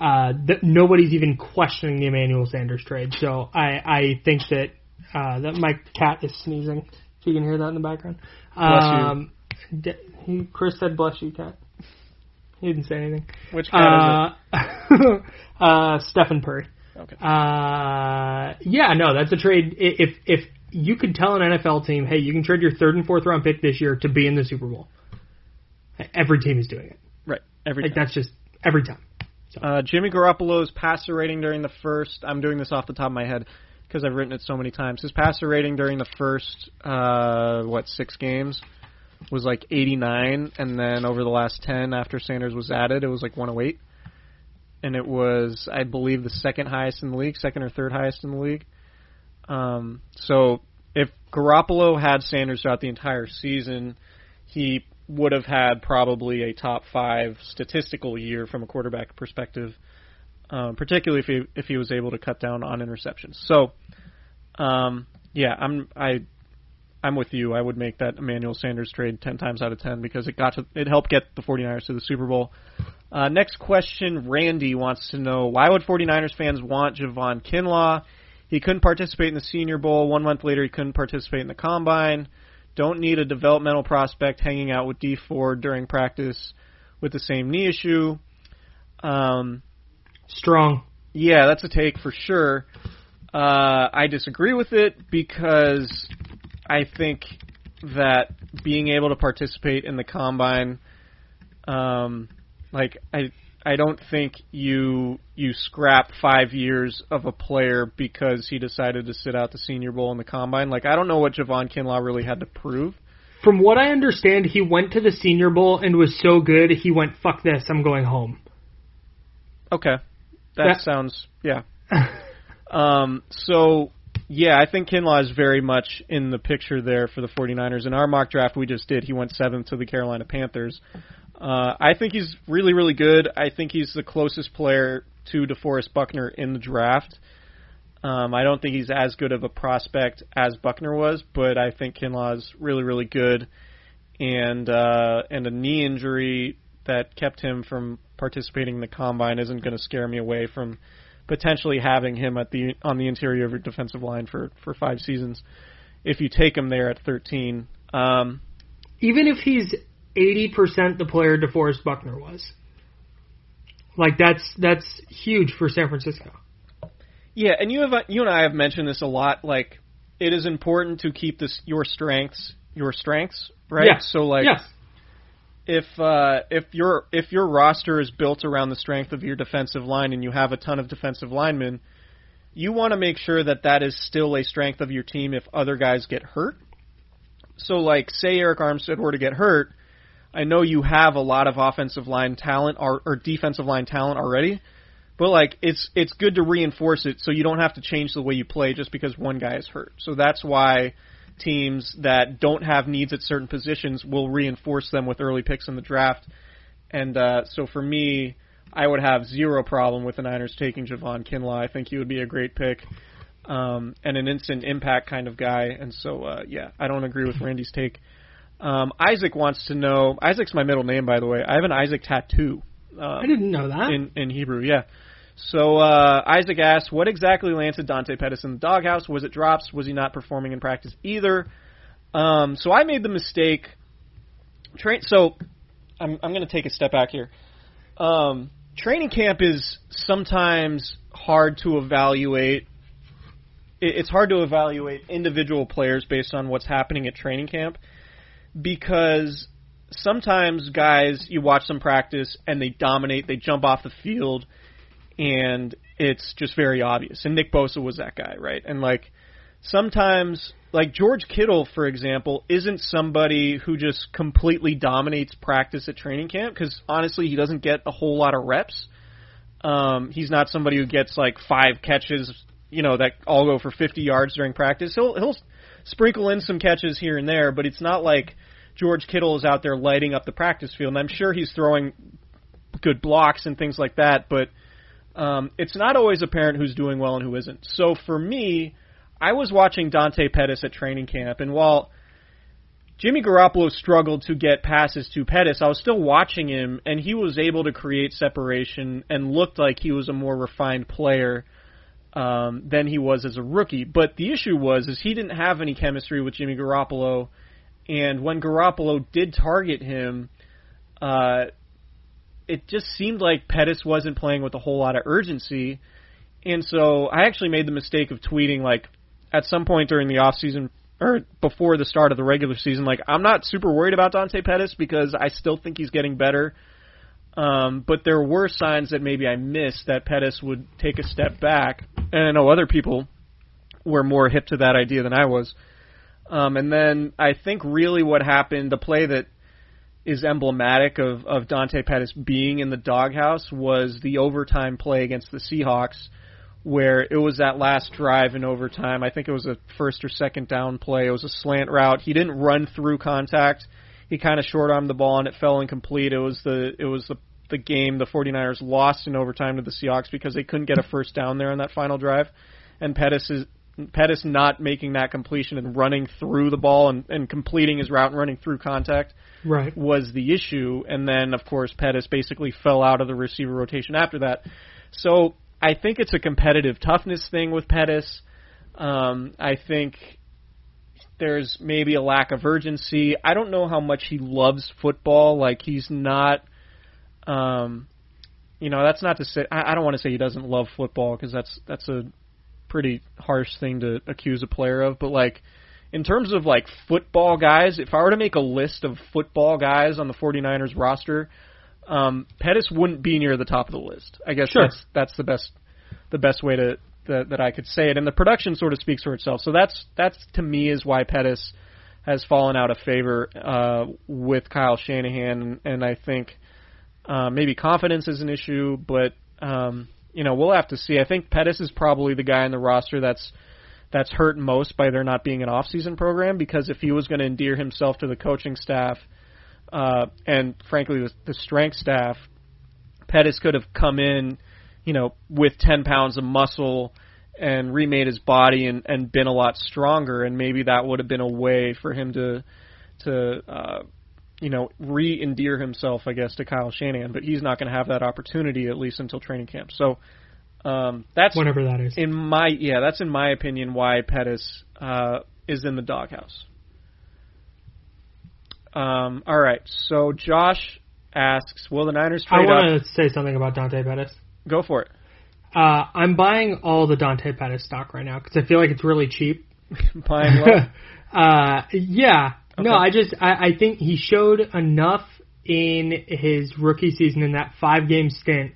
uh, th- nobody's even questioning the Emmanuel Sanders trade. So I I think that uh, that my cat is sneezing. If you can hear that in the background. Bless you. um, he, Chris said, "Bless you, cat." He didn't say anything. Which cat Uh, uh, Stephen Purry. Okay. Uh, yeah, no, that's a trade. If if you could tell an NFL team, hey, you can trade your third and fourth round pick this year to be in the Super Bowl. Every team is doing it. Right. Every Like time. that's just every time. Uh, Jimmy Garoppolo's passer rating during the first. I'm doing this off the top of my head because I've written it so many times. His passer rating during the first, uh, what six games, was like 89, and then over the last 10, after Sanders was added, it was like 108, and it was, I believe, the second highest in the league, second or third highest in the league. Um, so if Garoppolo had Sanders throughout the entire season, he would have had probably a top five statistical year from a quarterback perspective, um, particularly if he if he was able to cut down on interceptions. So, um, yeah, I'm I I'm with you. I would make that Emmanuel Sanders trade ten times out of ten because it got to it helped get the 49ers to the Super Bowl. Uh, next question, Randy wants to know why would 49ers fans want Javon Kinlaw? He couldn't participate in the Senior Bowl. One month later, he couldn't participate in the Combine. Don't need a developmental prospect hanging out with Dee Ford during practice with the same knee issue. Um, Strong. yeah, that's a take for sure. Uh, I disagree with it because I think that being able to participate in the combine, um, like I I don't think you you scrap five years of a player because he decided to sit out the Senior Bowl in the combine. Like I don't know what Javon Kinlaw really had to prove. From what I understand, he went to the Senior Bowl and was so good he went, "Fuck this, I'm going home." Okay, that, That- sounds yeah. um, so yeah, I think Kinlaw is very much in the picture there for the 49ers. In our mock draft we just did, he went seventh to the Carolina Panthers. Uh, I think he's really, really good. I think he's the closest player to DeForest Buckner in the draft. Um, I don't think he's as good of a prospect as Buckner was, but I think Kinlaw is really, really good. And uh, and a knee injury that kept him from participating in the combine isn't going to scare me away from potentially having him at the on the interior of your defensive line for for five seasons if you take him there at 13. Um, Even if he's eighty percent the player DeForest Buckner was, like that's that's huge for San Francisco. Yeah, and you have you and I have mentioned this a lot. Like, it is important to keep this your strengths your strengths, right? Yes. So like, yes, if uh, if your if your roster is built around the strength of your defensive line and you have a ton of defensive linemen, you want to make sure that that is still a strength of your team if other guys get hurt. So like, say Arik Armstead were to get hurt, I know you have a lot of offensive line talent or, or defensive line talent already. But like it's it's good to reinforce it so you don't have to change the way you play just because one guy is hurt. So that's why teams that don't have needs at certain positions will reinforce them with early picks in the draft. And uh, so for me, I would have zero problem with the Niners taking Javon Kinlaw. I think he would be a great pick um, and an instant impact kind of guy. And so uh, yeah, I don't agree with Randy's take. Um, Isaac wants to know. Isaac's my middle name, by the way. I have an Isaac tattoo. Um, I didn't know that. in in Hebrew. Yeah. So uh, Isaac asks, what exactly landed Dante Pettis in the doghouse? Was it drops? Was he not performing in practice either? Um, so I made the mistake. Train. So I'm I'm going to take a step back here. Um, training camp is sometimes hard to evaluate. It, it's hard to evaluate individual players based on what's happening at training camp because sometimes guys you watch them practice and they dominate, they jump off the field, and it's just very obvious. And Nick Bosa was that guy, right? And like sometimes, like George Kittle, for example, isn't somebody who just completely dominates practice at training camp because honestly, he doesn't get a whole lot of reps. Um, he's not somebody who gets like five catches, you know, that all go for 50 yards during practice. He'll he'll sprinkle in some catches here and there, but it's not like George Kittle is out there lighting up the practice field. And I'm sure he's throwing good blocks and things like that, but um, it's not always apparent who's doing well and who isn't. So for me, I was watching Dante Pettis at training camp, and while Jimmy Garoppolo struggled to get passes to Pettis, I was still watching him, and he was able to create separation and looked like he was a more refined player um, than he was as a rookie. But the issue was is he didn't have any chemistry with Jimmy Garoppolo, and when Garoppolo did target him, uh, it just seemed like Pettis wasn't playing with a whole lot of urgency. And so I actually made the mistake of tweeting like at some point during the off season or before the start of the regular season, like I'm not super worried about Dante Pettis because I still think he's getting better. Um, but there were signs that maybe I missed that Pettis would take a step back, and I know other people were more hip to that idea than I was. Um, and then I think really what happened, the play that is emblematic of, of Dante Pettis being in the doghouse was the overtime play against the Seahawks, where it was that last drive in overtime. I think it was a first or second down play. It was a slant route. He didn't run through contact. He kind of short armed the ball and it fell incomplete. It was the it was the the game the 49ers lost in overtime to the Seahawks because they couldn't get a first down there on that final drive. And Pettis is Pettis not making that completion and running through the ball and, and completing his route and running through contact right. was the issue. And then, of course, Pettis basically fell out of the receiver rotation after that. So I think it's a competitive toughness thing with Pettis. Um, I think there's maybe a lack of urgency. I don't know how much he loves football. Like he's not. Um, you know, that's not to say. I, I don't want to say he doesn't love football because that's that's a pretty harsh thing to accuse a player of. But like, in terms of like football guys, if I were to make a list of football guys on the 49ers roster, um, Pettis wouldn't be near the top of the list. I guess Sure. that's that's the best the best way to that, that I could say it. And the production sort of speaks for itself. So that's that's to me is why Pettis has fallen out of favor uh, with Kyle Shanahan, and, and I think uh, maybe confidence is an issue, but um, you know we'll have to see. I think Pettis is probably the guy in the roster that's that's hurt most by there not being an off-season program because if he was going to endear himself to the coaching staff uh, and frankly the, the strength staff, Pettis could have come in, you know, with 10 pounds of muscle and remade his body and, and been a lot stronger, and maybe that would have been a way for him to to uh, you know re-endear himself, I guess, to Kyle Shanahan. But he's not going to have that opportunity at least until training camp. So um, that's Whenever that is. in my yeah, that's in my opinion why Pettis uh, is in the doghouse. Um, all right, so Josh asks, will the Niners I trade up? want to say something about Dante Pettis. Go for it. Uh, I'm buying all the Dante Pettis stock right now because I feel like it's really cheap. Buying uh, yeah. No, I just I, I think he showed enough in his rookie season in that five game stint.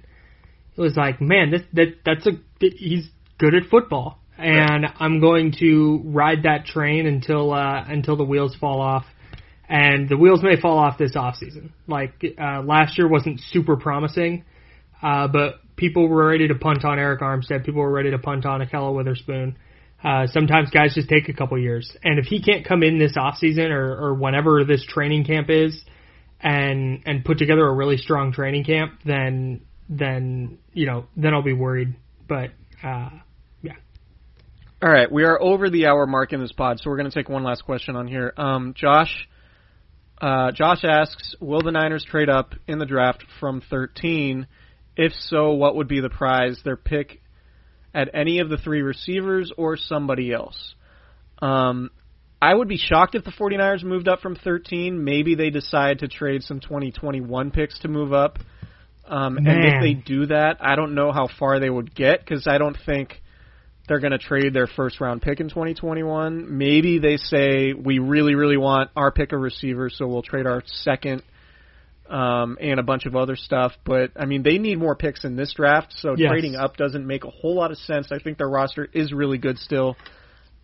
It was like, man, this that that's a he's good at football, and I'm going to ride that train until uh, until the wheels fall off. And the wheels may fall off this off season. Like uh, last year wasn't super promising, uh, but people were ready to punt on Arik Armstead. People were ready to punt on Ahkello Witherspoon. Uh, sometimes guys just take a couple years, and if he can't come in this off season or, or whenever this training camp is, and and put together a really strong training camp, then then you know then I'll be worried. But uh, yeah, All right, we are over the hour mark in this pod, so we're going to take one last question on here. Um, Josh, uh, Josh asks, will the Niners trade up in the draft from 13? If so, what would be the prize? Their pick at any of the three receivers or somebody else? Um, I would be shocked if the 49ers moved up from 13. Maybe they decide to trade some 2021 picks to move up. Um, and if they do that, I don't know how far they would get because I don't think they're going to trade their first round pick in 2021. Maybe they say we really, really want our pick of receivers, so we'll trade our second um, and a bunch of other stuff. But I mean, they need more picks in this draft, so Yes. trading up doesn't make a whole lot of sense. I think their roster is really good still.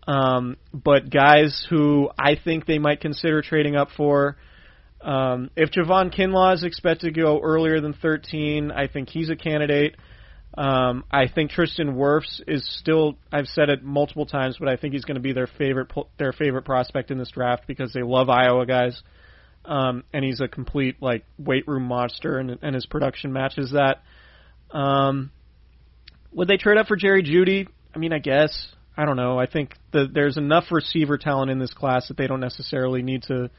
Um, but guys who I think they might consider trading up for, um, if Javon Kinlaw is expected to go earlier than 13, I think he's a candidate. Um, I think Tristan Wirfs is still. I've said it multiple times, but I think he's going to be their favorite their favorite prospect in this draft because they love Iowa guys, um, and he's a complete like weight room monster, and, and his production matches that. Um, would they trade up for Jerry Jeudy? I mean, I guess. I don't know. I think the, there's enough receiver talent in this class that they don't necessarily need to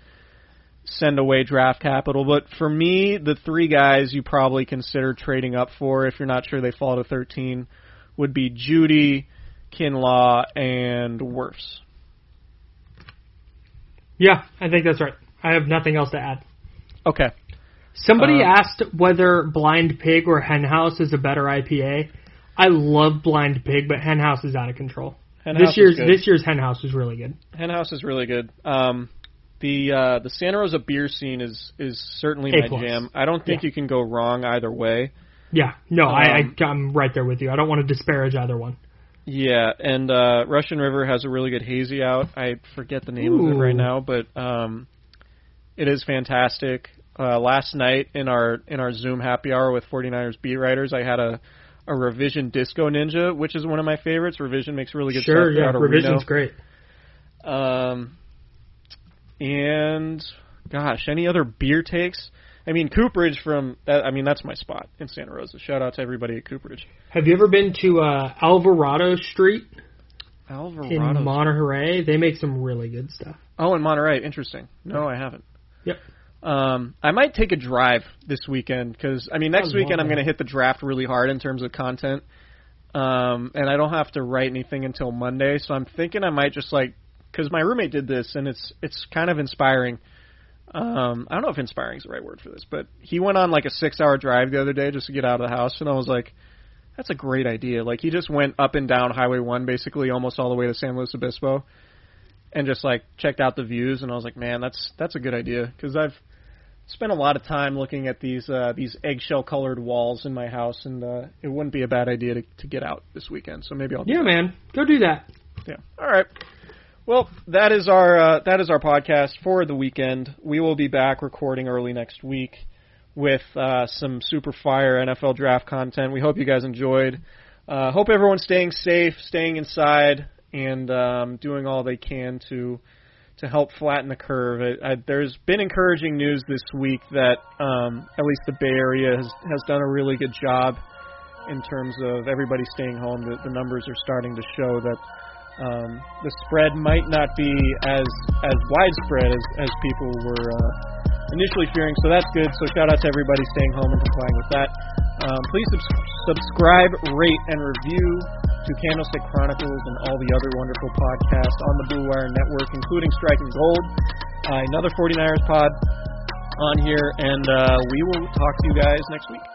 send away draft capital. But for me, the three guys you probably consider trading up for, if you're not sure they fall to 13, would be Judy, Kinlaw, and Wirfs. yeah, I think that's right. I have nothing else to add. Okay. Somebody Uh, asked whether Blind Pig or Henhouse is a better IPA. I love Blind Pig, but Henhouse is out of control. Henhouse this is year's this year's Henhouse was really good. Henhouse is really good. Um, the uh, the Santa Rosa beer scene is is certainly A my plus. jam. I don't think Yeah. you can go wrong either way. Yeah, no, I, Um, I I'm right there with you. I don't want to disparage either one. Yeah, and uh, Russian River has a really good hazy out. I forget the name of it right now, but um, it is fantastic. Uh, last night in our in our Zoom happy hour with 49ers beat writers, I had a a revision disco ninja, which is one of my favorites. Revision makes really good Sure, stuff. They're yeah, revision's Reno. great. Um, and gosh, any other beer takes? I mean, Cooperage from that. I mean, that's my spot in Santa Rosa. Shout out to everybody at Cooperage. Have you ever been to uh, Alvarado Street Alvarado in Monterey? They make some really good stuff. oh, in Monterey. Interesting. No, I haven't. Yep. Um, I might take a drive this weekend because I mean next I weekend I'm going to hit the draft really hard in terms of content, um, and I don't have to write anything until Monday. So I'm thinking I might just like because my roommate did this and it's it's kind of inspiring. Um, I don't know if inspiring is the right word for this, but he went on like a six hour drive the other day just to get out of the house, and I was like, that's a great idea. Like he just went up and down Highway One basically almost all the way to San Luis Obispo and just like checked out the views, and I was like, man, that's that's a good idea because I've spent a lot of time looking at these uh, these eggshell colored walls in my house, and uh, it wouldn't be a bad idea to, to get out this weekend. So maybe I'll. Do Yeah, man, go do that. Yeah. All right. Well, that is our uh, that is our podcast for the weekend. We will be back recording early next week with uh, some super fire NFL draft content. We hope you guys enjoyed. Uh, hope everyone's staying safe, staying inside, and um, doing all they can to to help flatten the curve. I, I, there's been encouraging news this week that um, at least the Bay Area has has done a really good job in terms of everybody staying home. The, the numbers are starting to show that um, the spread might not be as as widespread as, as people were uh, initially fearing. So that's good. So shout out to everybody staying home and complying with that. Um, please subs- subscribe, rate, and review to Candlestick Chronicles and all the other wonderful podcasts on the Blue Wire Network, including Striking Gold, uh, another 49ers pod on here, and uh, we will talk to you guys next week.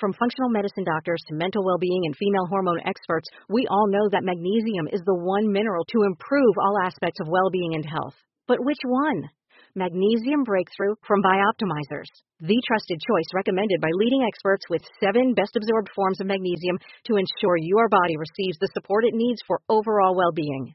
From functional medicine doctors to mental well being and female hormone experts, we all know that magnesium is the one mineral to improve all aspects of well being and health. But which one? Magnesium Breakthrough from Bioptimizers, the trusted choice recommended by leading experts with seven best absorbed forms of magnesium to ensure your body receives the support it needs for overall well being.